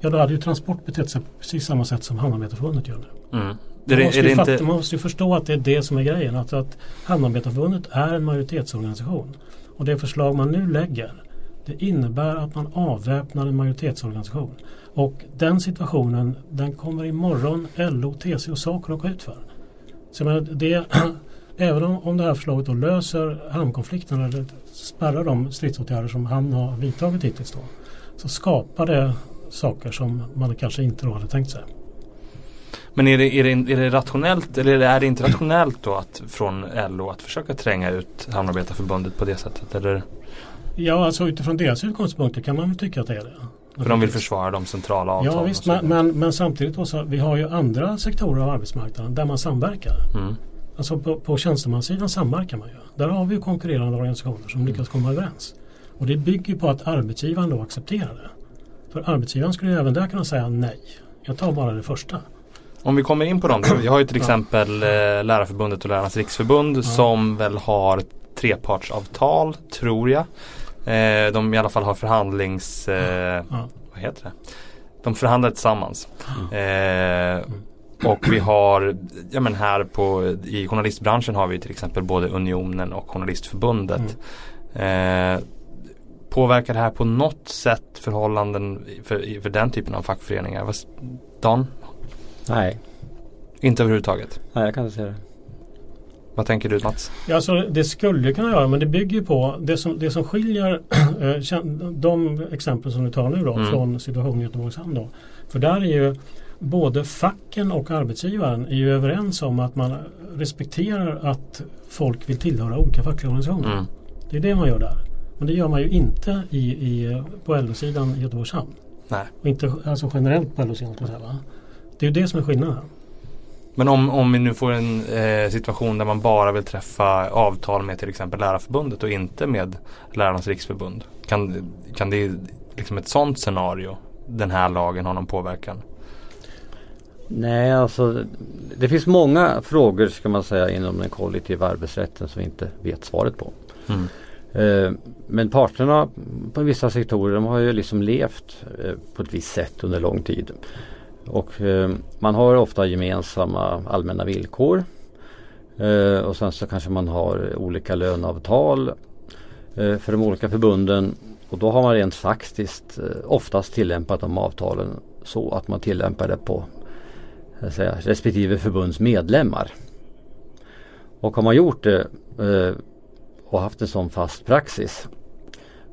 Ja då hade ju Transport betett sig precis samma sätt som Hamnarbetarförbundet gör nu. Mm. Det, man, måste är fatta, inte... man måste ju förstå att det är det som är grejen. Att, att Hamnarbetarförbundet är en majoritetsorganisation. Och det förslag man nu lägger det innebär att man avväpnar en majoritetsorganisation. Och den situationen den kommer imorgon LO, TC och SACO att gå ut för. Så menar, det, [clears throat] även om, om det här förslaget då löser hamnkonflikten eller spärrar de stridsåtgärder som han har vidtagit hittills då, så skapar det saker som man kanske inte då hade tänkt sig. Men är det, är, det, är det rationellt eller är det inte rationellt då att från LO att försöka tränga ut Hamnarbetarförbundet på det sättet? Eller? Ja, alltså utifrån deras utgångspunkter kan man väl tycka att det är det. För de vill försvara de centrala avtalen? Ja visst, men, men, men, samtidigt också, vi har ju andra sektorer av arbetsmarknaden där man samverkar. Mm. Alltså på, på tjänstemannasidan samverkar man ju. Där har vi ju konkurrerande organisationer som lyckas komma överens. Och det bygger på att arbetsgivaren då accepterar det. För arbetsgivaren skulle ju även där kunna säga nej. Jag tar bara det första. Om vi kommer in på dem. Vi har ju till exempel eh, Lärarförbundet och Lärarnas riksförbund ja. som väl har trepartsavtal, tror jag. Eh, de i alla fall har förhandlings... Eh, ja. Vad heter det? De förhandlar tillsammans. Eh, och vi har, ja men här på, i journalistbranschen har vi till exempel både Unionen och Journalistförbundet. Mm. Eh, påverkar det här på något sätt förhållanden för, för den typen av fackföreningar? Dan? Nej. Inte överhuvudtaget? Nej, jag kan inte säga det. Vad tänker du Mats? Ja, alltså, det skulle kunna göra men det bygger på det som, det som skiljer [clears throat] eh, de exempel som du tar nu då mm. från situationen i Göteborgs hamn. Då. För där är ju både facken och arbetsgivaren är ju överens om att man respekterar att folk vill tillhöra olika fackliga organisationer. Mm. Det är det man gör där. Men det gör man ju inte i, i, på LO-sidan i Göteborgs hamn. Nej. Och inte alltså generellt på LO-sidan. Det är ju det som är skillnaden. Men om, om vi nu får en eh, situation där man bara vill träffa avtal med till exempel Lärarförbundet och inte med Lärarnas riksförbund. Kan, kan det liksom ett sådant scenario, den här lagen, ha någon påverkan? Nej, alltså det finns många frågor ska man säga inom den kollektiva arbetsrätten som vi inte vet svaret på. Mm. Eh, men parterna på vissa sektorer de har ju liksom levt eh, på ett visst sätt under lång tid. Och eh, man har ofta gemensamma allmänna villkor. Eh, och sen så kanske man har olika löneavtal eh, för de olika förbunden. Och då har man rent faktiskt eh, oftast tillämpat de avtalen så att man tillämpar det på eh, säga, respektive förbunds medlemmar. Och har man gjort det eh, och haft en sån fast praxis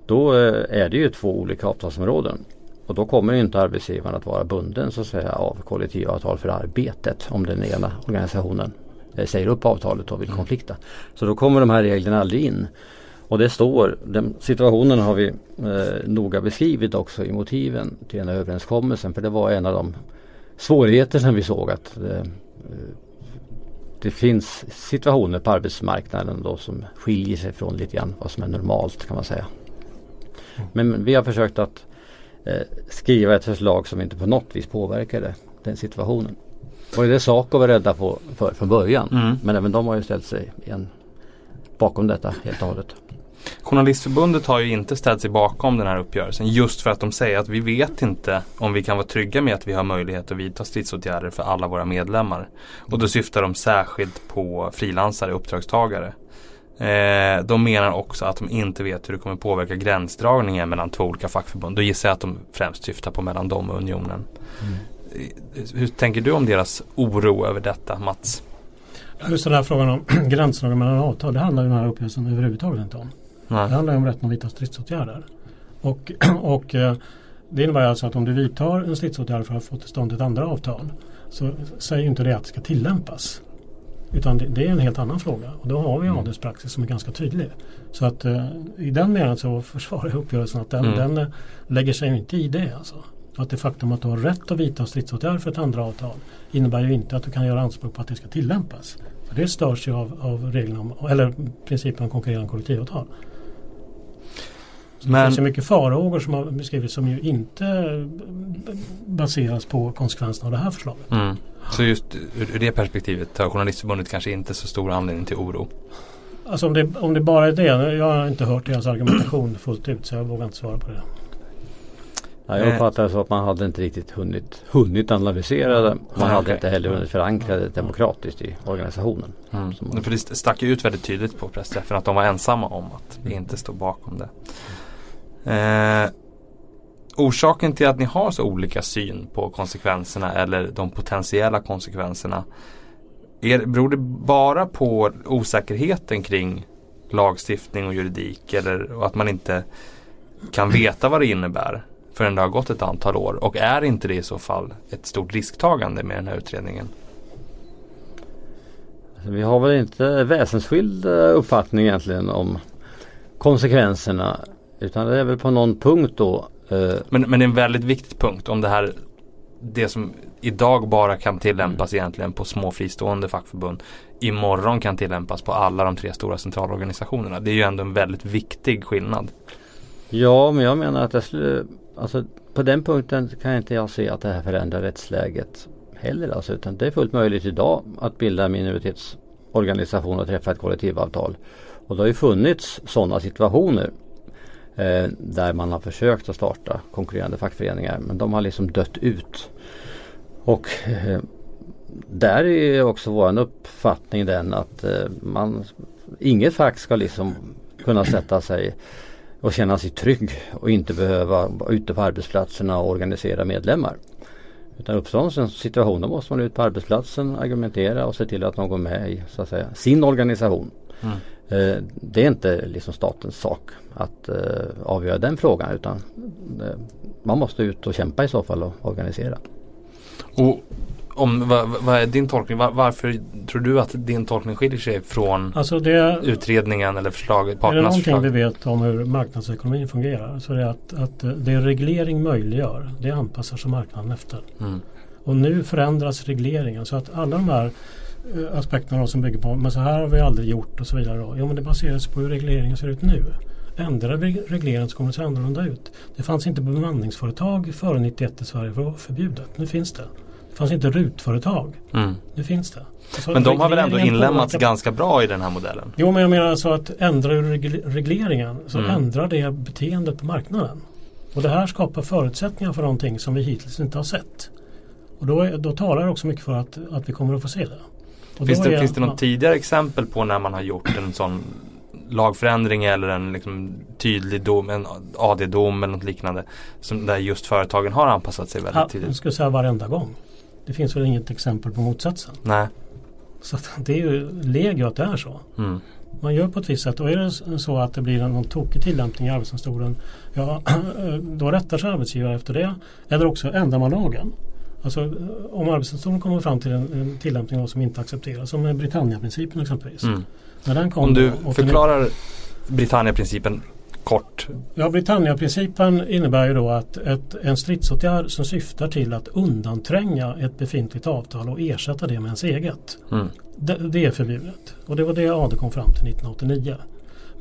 då eh, är det ju två olika avtalsområden. Och då kommer inte arbetsgivaren att vara bunden så att säga av kollektivavtal för arbetet om den ena organisationen eh, säger upp avtalet och vill mm. konflikta. Så då kommer de här reglerna aldrig in. Och det står, den situationen har vi eh, noga beskrivit också i motiven till den här överenskommelsen. För det var en av de svårigheter som vi såg att det, eh, det finns situationer på arbetsmarknaden då som skiljer sig från lite grann vad som är normalt kan man säga. Mm. Men vi har försökt att eh, skriva ett förslag som inte på något vis påverkade den situationen. Och det Saco var rädda på för från början. Mm. Men även de har ju ställt sig igen bakom detta helt och hållet. Journalistförbundet har ju inte ställt sig bakom den här uppgörelsen just för att de säger att vi vet inte om vi kan vara trygga med att vi har möjlighet att vidta stridsåtgärder för alla våra medlemmar. Och då syftar de särskilt på frilansare, uppdragstagare. Eh, de menar också att de inte vet hur det kommer påverka gränsdragningen mellan två olika fackförbund. Då gissar jag att de främst syftar på mellan dem och unionen. Mm. Hur tänker du om deras oro över detta Mats? Just den här frågan om [clears throat] gränsdragningen mellan avtal. Det handlar ju den här uppgörelsen överhuvudtaget inte om. Nej. Det handlar om rätten att vidta stridsåtgärder. Och, [clears throat] och eh, det innebär alltså att om du vidtar en stridsåtgärd för att få till stånd ett andra avtal så säger inte det att det ska tillämpas. Utan det, det, är en helt annan fråga. Och då har vi mm. adelspraxis som är ganska tydlig. Så att uh, i den meningen så försvarar jag uppgörelsen att den, mm. den uh, lägger sig inte i det. Alltså. Att det faktum att du har rätt att vidta stridsåtgärder för ett andra avtal innebär ju inte att du kan göra anspråk på att det ska tillämpas. För det störs ju av, av reglerna om, eller principen om konkurrerande kollektivavtal. Men, det finns ju mycket farhågor som har beskrivits som ju inte baseras på konsekvenserna av det här förslaget. Mm. Så just ur det perspektivet har Journalistförbundet kanske inte så stor anledning till oro? Alltså om det, om det bara är det. Jag har inte hört deras argumentation [clears throat] fullt ut så jag vågar inte svara på det. Ja, jag uppfattar det så att man hade inte riktigt hunnit, hunnit analysera det. Man hade okay. inte heller hunnit förankra det demokratiskt i organisationen. Mm. För det stack ju ut väldigt tydligt på pressträffen att de var ensamma om att inte stod bakom det. Eh, orsaken till att ni har så olika syn på konsekvenserna eller de potentiella konsekvenserna. Är, beror det bara på osäkerheten kring lagstiftning och juridik eller att man inte kan veta vad det innebär förrän det har gått ett antal år? Och är inte det i så fall ett stort risktagande med den här utredningen? Alltså, vi har väl inte väsensskild eh, uppfattning egentligen om konsekvenserna. Utan det är väl på någon punkt då. Eh, men, men en väldigt viktig punkt om det här det som idag bara kan tillämpas mm. egentligen på små fristående fackförbund imorgon kan tillämpas på alla de tre stora centralorganisationerna. Det är ju ändå en väldigt viktig skillnad. Ja, men jag menar att det skulle, alltså, på den punkten kan inte jag se att det här förändrar rättsläget heller. Alltså, utan det är fullt möjligt idag att bilda en minoritetsorganisation och träffa ett kollektivavtal. Och det har ju funnits sådana situationer Eh, där man har försökt att starta konkurrerande fackföreningar men de har liksom dött ut. Och eh, där är också vår uppfattning den att eh, man, inget fack ska liksom kunna sätta sig och känna sig trygg och inte behöva vara ute på arbetsplatserna och organisera medlemmar. Utan uppstår en situation då måste man ut på arbetsplatsen, argumentera och se till att någon går med i så att säga, sin organisation. Mm. Eh, det är inte liksom statens sak att eh, avgöra den frågan utan eh, man måste ut och kämpa i så fall och organisera. Och om, vad, vad, är din tolkning? Var, varför tror du att din tolkning skiljer sig från alltså det, utredningen eller förslaget? Är det någonting förslag? vi vet om hur marknadsekonomin fungerar så är det att, att det reglering möjliggör det anpassar sig marknaden efter. Mm. Och nu förändras regleringen så att alla de här eh, aspekterna som bygger på men så här har vi aldrig gjort och så vidare. Då. Ja men det baseras på hur regleringen ser ut nu. Ändrar vi regleringen så kommer det se annorlunda ut. Det fanns inte bemanningsföretag före 91 i Sverige för det var förbjudet. Nu finns det. Det fanns inte rutföretag. Mm. Nu finns det. Alltså men de har väl ändå inlämnats påverkar... ganska bra i den här modellen? Jo men jag menar alltså att ändra regleringen så mm. ändrar det beteendet på marknaden. Och det här skapar förutsättningar för någonting som vi hittills inte har sett. Och då, är, då talar det också mycket för att, att vi kommer att få se det. Finns, det, är, finns det något tidigare exempel på när man har gjort en sån lagförändring eller en liksom tydlig dom, en AD-dom eller något liknande. Som där just företagen har anpassat sig väldigt ja, tidigt. Jag skulle säga varenda gång. Det finns väl inget exempel på motsatsen. Nej. Så det är ju legio att det är så. Mm. Man gör på ett visst sätt och är det så att det blir någon tokig tillämpning i Arbetsdomstolen ja, [clears throat] då rättar sig arbetsgivare efter det. Eller också ändrar man lagen. Alltså om Arbetsdomstolen kommer fram till en, en tillämpning som inte accepteras som Britannia-principen exempelvis. Mm. Om du förklarar Britannia-principen kort. Ja, Britannia-principen innebär ju då att ett, en stridsåtgärd som syftar till att undantränga ett befintligt avtal och ersätta det med ens eget. Mm. Det, det, är förbjudet. Och det var det AD kom fram till 1989.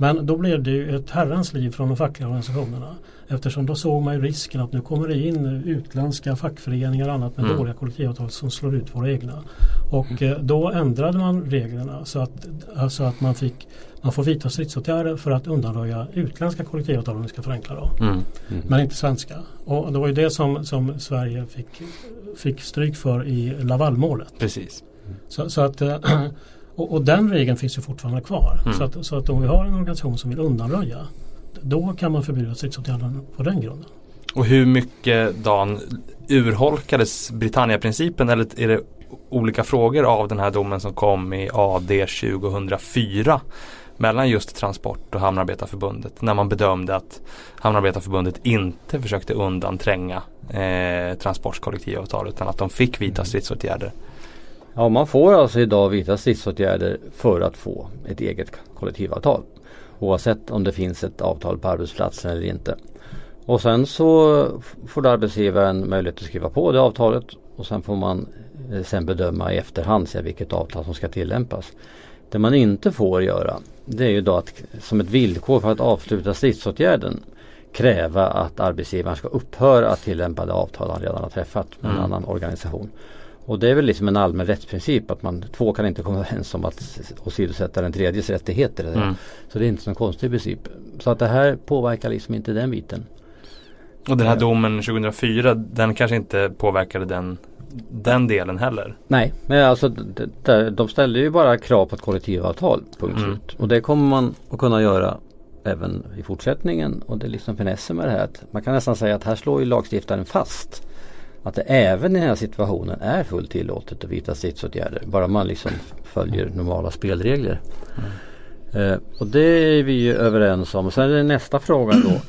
Men då blev det ju ett herrans liv från de fackliga organisationerna. Eftersom då såg man ju risken att nu kommer det in utländska fackföreningar och annat med mm. dåliga kollektivavtal som slår ut våra egna. Och mm. då ändrade man reglerna så att, alltså att man, fick, man får vidta stridsåtgärder för att undanröja utländska kollektivavtal om vi ska förenkla då. Mm. Mm. Men inte svenska. Och det var ju det som, som Sverige fick, fick stryk för i Lavalmålet. Precis. Så, så att [clears throat] Och, och, den regeln finns ju fortfarande kvar. Mm. Så, att, så att om vi har en organisation som vill undanröja då kan man förbjuda stridsåtgärder på den grunden. Och hur mycket Dan urholkades Britannia-principen eller är det olika frågor av den här domen som kom i AD 2004 mellan just Transport och Hamnarbetarförbundet när man bedömde att Hamnarbetarförbundet inte försökte undantränga eh, Transports kollektivavtal utan att de fick vidta stridsåtgärder. Ja, man får alltså idag vidta stridsåtgärder för att få ett eget kollektivavtal. Oavsett om det finns ett avtal på arbetsplatsen eller inte. Och sen så får arbetsgivaren möjlighet att skriva på det avtalet och sen får man eh, sen bedöma i efterhand se vilket avtal som ska tillämpas. Det man inte får göra det är ju då att som ett villkor för att avsluta stridsåtgärden kräva att arbetsgivaren ska upphöra att tillämpa det avtal han redan har träffat med en mm. annan organisation. Och det är väl liksom en allmän rättsprincip att man två kan inte komma överens om att åsidosätta den tredjes rättigheter. Mm. Så det är inte en konstig princip. Så att det här påverkar liksom inte den biten. Och den här domen 2004 den kanske inte påverkade den den delen heller. Nej, men alltså de, de ställer ju bara krav på ett kollektivavtal. Punkt mm. slut. Och det kommer man att kunna göra även i fortsättningen. Och det är liksom finessen med det här. Att man kan nästan säga att här slår ju lagstiftaren fast att det även i den här situationen är fullt tillåtet att vidta stridsåtgärder. Bara man liksom följer normala spelregler. Mm. Eh, och det är vi ju överens om. Och sen är det nästa fråga då. [clears throat]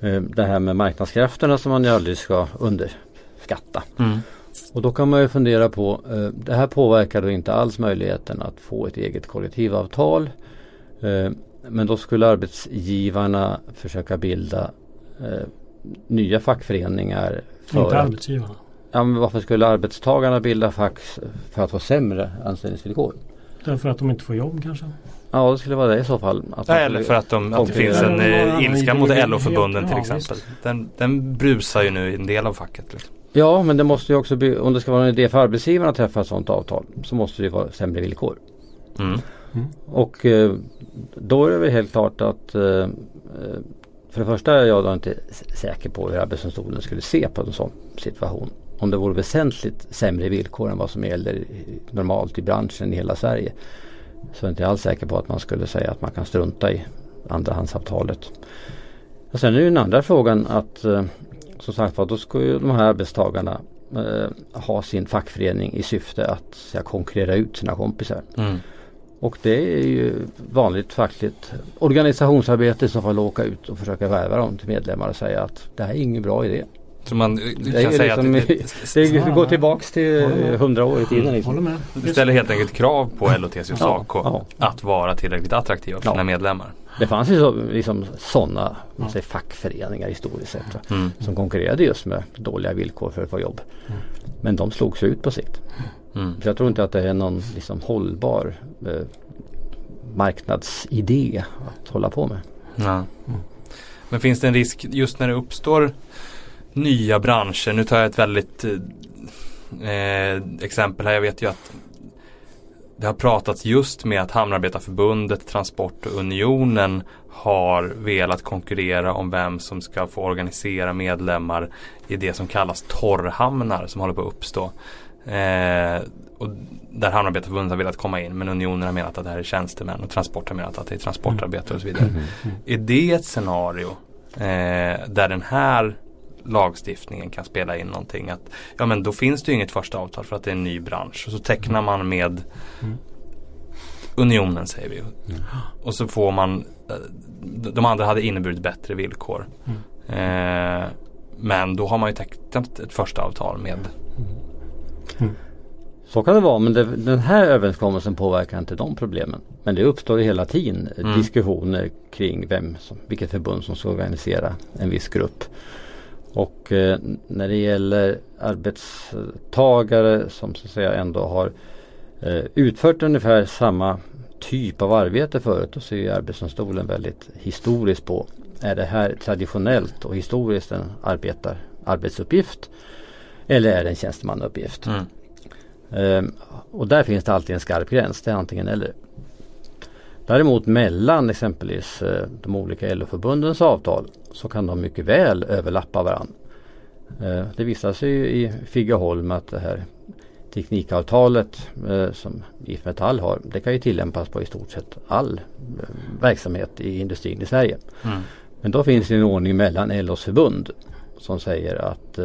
Eh, det här med marknadskrafterna som man ju aldrig ska underskatta. Mm. Och då kan man ju fundera på, eh, det här påverkar då inte alls möjligheten att få ett eget kollektivavtal. Men då skulle arbetsgivarna försöka bilda nya fackföreningar. För inte arbetsgivarna? Ja, men varför skulle arbetstagarna bilda fack för att få sämre anställningsvillkor? Därför att de inte får jobb kanske? Ja det skulle vara det i så fall. Ja, eller för att, de, att det finns en eh, ilska mot LO-förbunden till exempel. Den, den brusar ju nu i en del av facket. Liksom. Ja men det måste ju också bli, om det ska vara en idé för arbetsgivarna att träffa ett sådant avtal så måste det vara sämre villkor. Mm. Mm. Och eh, då är det väl helt klart att eh, för det första är jag då inte säker på hur Arbetsdomstolen skulle se på en sån situation. Om det vore väsentligt sämre villkor än vad som gäller normalt i branschen i hela Sverige. Så är jag inte alls säker på att man skulle säga att man kan strunta i andrahandsavtalet. Och sen är ju den andra frågan att eh, som sagt var då ska ju de här arbetstagarna eh, ha sin fackförening i syfte att säga, konkurrera ut sina kompisar. Mm. Och det är ju vanligt fackligt organisationsarbete som får åka ut och försöka värva dem till medlemmar och säga att det här är ingen bra idé. Så man det kan säga liksom, att det, det, det går tillbaks till hundra år i tiden. Liksom. Det ställer helt enkelt krav på LO, TCO, SACO ja, ja. att vara tillräckligt attraktiva för ja. sina medlemmar. Det fanns ju så, liksom, sådana ja. fackföreningar historiskt sett mm. som konkurrerade just med dåliga villkor för att få jobb. Mm. Men de slogs ut på sikt. Mm. Så jag tror inte att det är någon liksom, hållbar eh, marknadsidé att hålla på med. Ja. Men finns det en risk just när det uppstår nya branscher? Nu tar jag ett väldigt eh, exempel här. Jag vet ju att det har pratats just med att Hamnarbetarförbundet, Transport och Unionen har velat konkurrera om vem som ska få organisera medlemmar i det som kallas torrhamnar som håller på att uppstå. Eh, och där Hamnarbetarförbundet har velat komma in men Unionen har menat att det här är tjänstemän och Transport har menat att det är transportarbetare och så vidare. Mm. Mm. Är det ett scenario eh, där den här lagstiftningen kan spela in någonting. Att, ja men då finns det ju inget första avtal för att det är en ny bransch. Och så tecknar man med mm. Unionen säger vi. Mm. Och så får man eh, De andra hade inneburit bättre villkor. Mm. Eh, men då har man ju tecknat ett första avtal med mm. Så kan det vara men det, den här överenskommelsen påverkar inte de problemen. Men det uppstår hela tiden mm. diskussioner kring vem som, vilket förbund som ska organisera en viss grupp. Och eh, när det gäller arbetstagare som så att säga ändå har eh, utfört ungefär samma typ av arbete förut. Då ser ju Arbetsdomstolen väldigt historiskt på. Är det här traditionellt och historiskt en arbetar, arbetsuppgift? Eller är det en tjänstemannauppgift? Mm. Eh, och där finns det alltid en skarp gräns. Det är antingen eller. Däremot mellan exempelvis eh, de olika LO-förbundens avtal så kan de mycket väl överlappa varandra. Eh, det visar sig ju i Figeholm att det här teknikavtalet eh, som IF Metall har det kan ju tillämpas på i stort sett all verksamhet i industrin i Sverige. Mm. Men då finns det en ordning mellan LOs förbund som säger att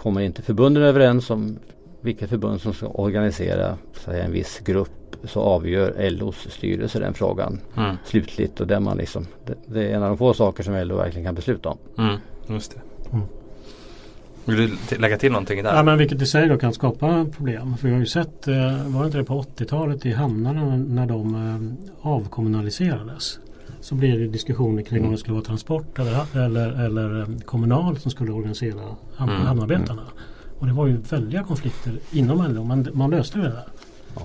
kommer inte förbunden överens om vilket förbund som ska organisera säga, en viss grupp så avgör LOs styrelse den frågan mm. slutligt. Och det, man liksom, det, det, är en av de få saker som LO verkligen kan besluta om. Mm, just det. Mm. Vill du lägga till någonting där? Ja, men vilket i sig då kan skapa problem. För vi har ju sett, eh, var det inte det på 80-talet i hamnarna när de eh, avkommunaliserades. Så blev det diskussioner kring om det skulle vara transport eller, eller, eller eh, kommunal som skulle organisera ham- Mm. hamnarbetarna. Och det var ju väldiga konflikter inom LO men man löste ju det där. Ja.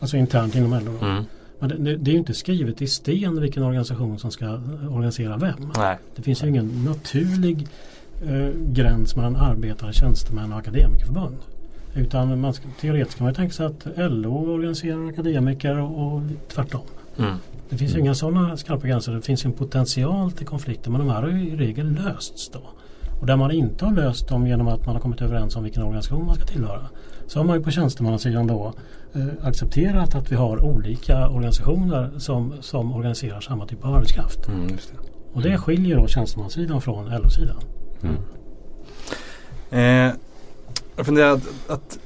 Alltså internt inom LO. Mm. Men det, det, är ju inte skrivet i sten vilken organisation som ska organisera vem. Nej. Det finns ju ingen naturlig eh, gräns mellan arbetare, tjänstemän och akademikerförbund. Utan man teoretiskt kan man ju tänka sig att LO organiserar akademiker och, och tvärtom. Mm. Det finns ju inga sådana skarpa gränser. Det finns ju en potential till konflikter men de här har ju i regel lösts då. Och där man inte har löst dem genom att man har kommit överens om vilken organisation man ska tillhöra. Så har man ju på tjänstemannasidan då eh, accepterat att vi har olika organisationer som, som organiserar samma typ av arbetskraft. Mm, det. Och det skiljer då tjänstemannasidan från LO-sidan. Eh, jag funderar att, att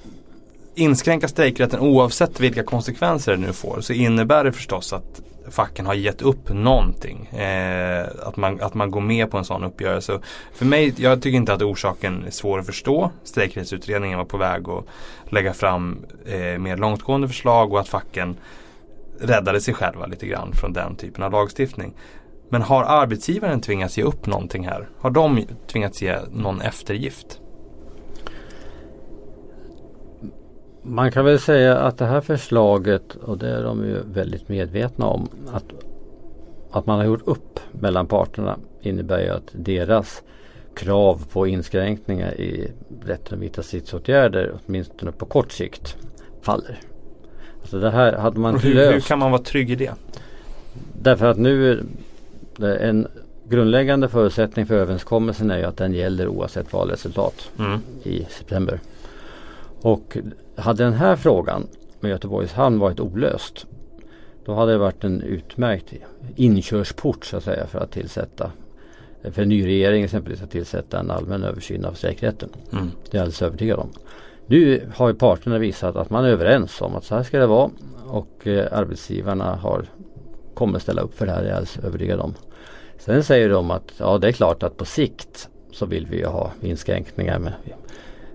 inskränka strejkrätten oavsett vilka konsekvenser det nu får så innebär det förstås att facken har gett upp någonting. Eh, att, man, att man går med på en sån uppgörelse. För mig, jag tycker inte att orsaken är svår att förstå. Strejkrättsutredningen var på väg att lägga fram eh, mer långtgående förslag och att facken räddade sig själva lite grann från den typen av lagstiftning. Men har arbetsgivaren tvingats ge upp någonting här? Har de tvingats ge någon eftergift? Man kan väl säga att det här förslaget, och det är de ju väldigt medvetna om, att, att man har gjort upp mellan parterna innebär ju att deras krav på inskränkningar i rätten att vidta stridsåtgärder, åtminstone på kort sikt, faller. Alltså det här hade man hur, hur löst. kan man vara trygg i det? Därför att nu är det en grundläggande förutsättning för överenskommelsen är ju att den gäller oavsett valresultat Mm. i september. Och hade den här frågan med Göteborgs hamn varit olöst då hade det varit en utmärkt inkörsport så att säga för att tillsätta för en ny regering exempelvis att tillsätta en allmän översyn av säkerheten. Mm. Det är jag alldeles övertygad om. Nu har ju parterna visat att man är överens om att så här ska det vara och eh, arbetsgivarna har kommer ställa upp för det här, det är jag alldeles övertygad om. Sen säger de att ja det är klart att på sikt så vill vi ha inskränkningar med,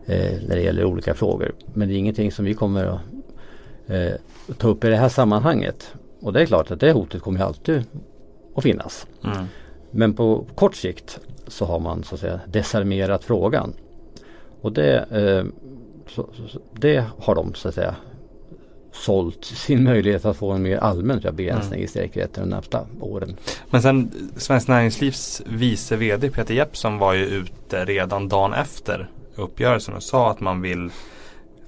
när det gäller olika frågor. Men det är ingenting som vi kommer att eh, ta upp i det här sammanhanget. Och det är klart att det hotet kommer alltid att finnas. Mm. Men på kort sikt så har man så att säga desarmerat frågan. Och det, eh, så, så, det har de så att säga sålt sin möjlighet att få en mer allmän jag, begränsning i strejkrätten de närmsta åren. Men sen Svenskt Näringslivs vice VD Peter Jeppsson var ju ute redan dagen efter uppgörelsen och sa att man vill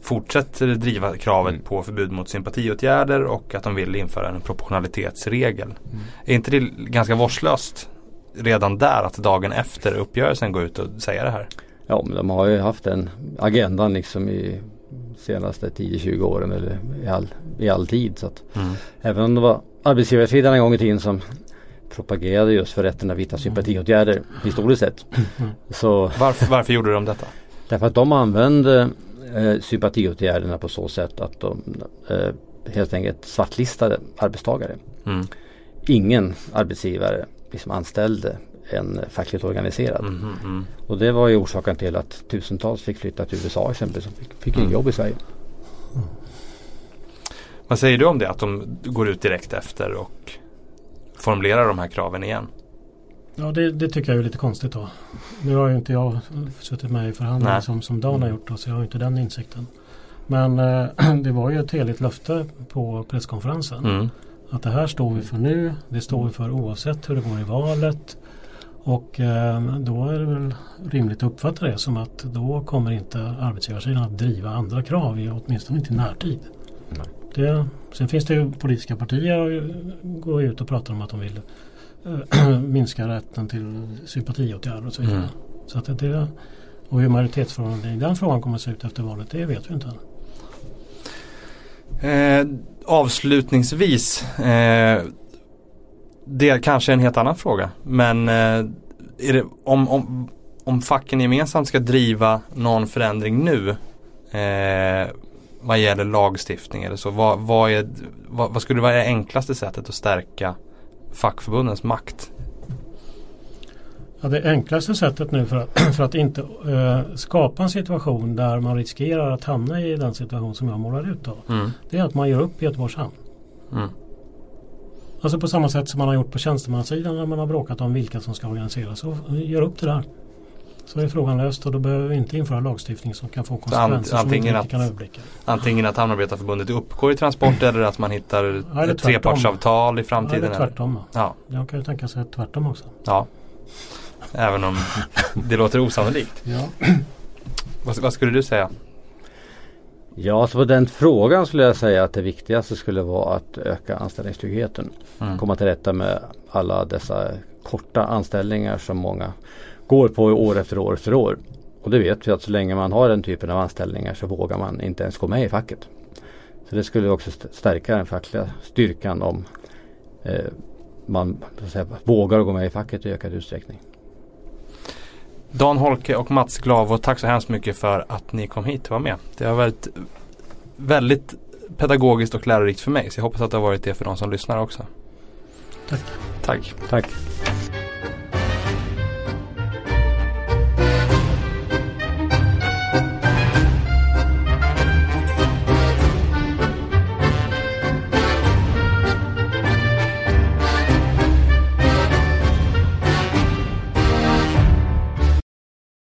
fortsätta driva kravet Mm. på förbud mot sympatiåtgärder och att de vill införa en proportionalitetsregel. Mm. Är inte det ganska vårdslöst redan där att dagen efter uppgörelsen gå ut och säga det här? Ja men de har ju haft den agendan liksom i senaste 10-20 åren eller i all, i all tid. Så att Mm. Även om det var arbetsgivarsidan en gång i tiden som propagerade just för rätten att vidta sympatiåtgärder historiskt sett. Så Varför, varför gjorde de detta? Därför att de använde eh, sympatiåtgärderna på så sätt att de eh, helt enkelt svartlistade arbetstagare. Mm. Ingen arbetsgivare liksom anställde en fackligt organiserad. Mm, mm. Och det var ju orsaken till att tusentals fick flytta till USA exempelvis. Som fick, fick inget jobb i Sverige. Vad säger du om det? Att de går ut direkt efter och formulerar de här kraven igen? Ja det, det tycker jag är lite konstigt då. Nu har ju inte jag suttit med i förhandlingen Nej. som, som Dan har gjort då, så jag har inte den insikten. Men eh, [clears throat] det var ju ett heligt löfte på presskonferensen. Mm. Att det här står vi för nu. Det står vi för oavsett hur det går i valet. Och eh, då är det väl rimligt att uppfatta det som att då kommer inte arbetsgivarsidan att driva andra krav i åtminstone inte i närtid. Det, sen finns det ju politiska partier som går ut och pratar om att de vill [clears throat] minska rätten till sympatiåtgärder och så vidare. Mm. Så att det, och hur majoritetsförhållandet i den frågan kommer att se ut efter valet det vet vi inte. Eh, avslutningsvis. Eh, det är kanske en helt annan fråga. Men eh, är det, om, om, om facken gemensamt ska driva någon förändring nu. Eh, vad gäller lagstiftning eller så. Vad, vad, är, vad, vad skulle vara det enklaste sättet att stärka fackförbundens makt? Ja, det enklaste sättet nu för att, [clears throat] för att inte äh, skapa en situation där man riskerar att hamna i den situation som jag målar ut då. Mm. Det är att man gör upp i Göteborgs hamn. Mm. Alltså på samma sätt som man har gjort på tjänstemannasidan när man har bråkat om vilka som ska organiseras. Så gör upp det där. Så är frågan löst och då behöver vi inte införa lagstiftning som kan få konsekvenser som vi inte att, kan överblicka. Antingen att Hamnarbetarförbundet uppgår i transport eller att man hittar Ja, trepartsavtal i Ja, framtiden. eller tvärtom. Ja, Jag kan ju tänka sig tvärtom också. ja. Även om det låter osannolikt. Ja. Vad, vad skulle du säga? Ja, så på den frågan skulle jag säga att det viktigaste skulle vara att öka anställningstryggheten. Mm. Komma till rätta med alla dessa korta anställningar som många går på år efter år efter år. Och det vet vi att så länge man har den typen av anställningar så vågar man inte ens gå med i facket. Så det skulle också st- stärka den fackliga styrkan om eh, man så att säga, vågar gå med i facket i ökad utsträckning. Dan Holke och Mats Glavo, tack så hemskt mycket för att ni kom hit och var med. Det har varit väldigt pedagogiskt och lärorikt för mig så jag hoppas att det har varit det för de som lyssnar också. Tack. Tack. Tack.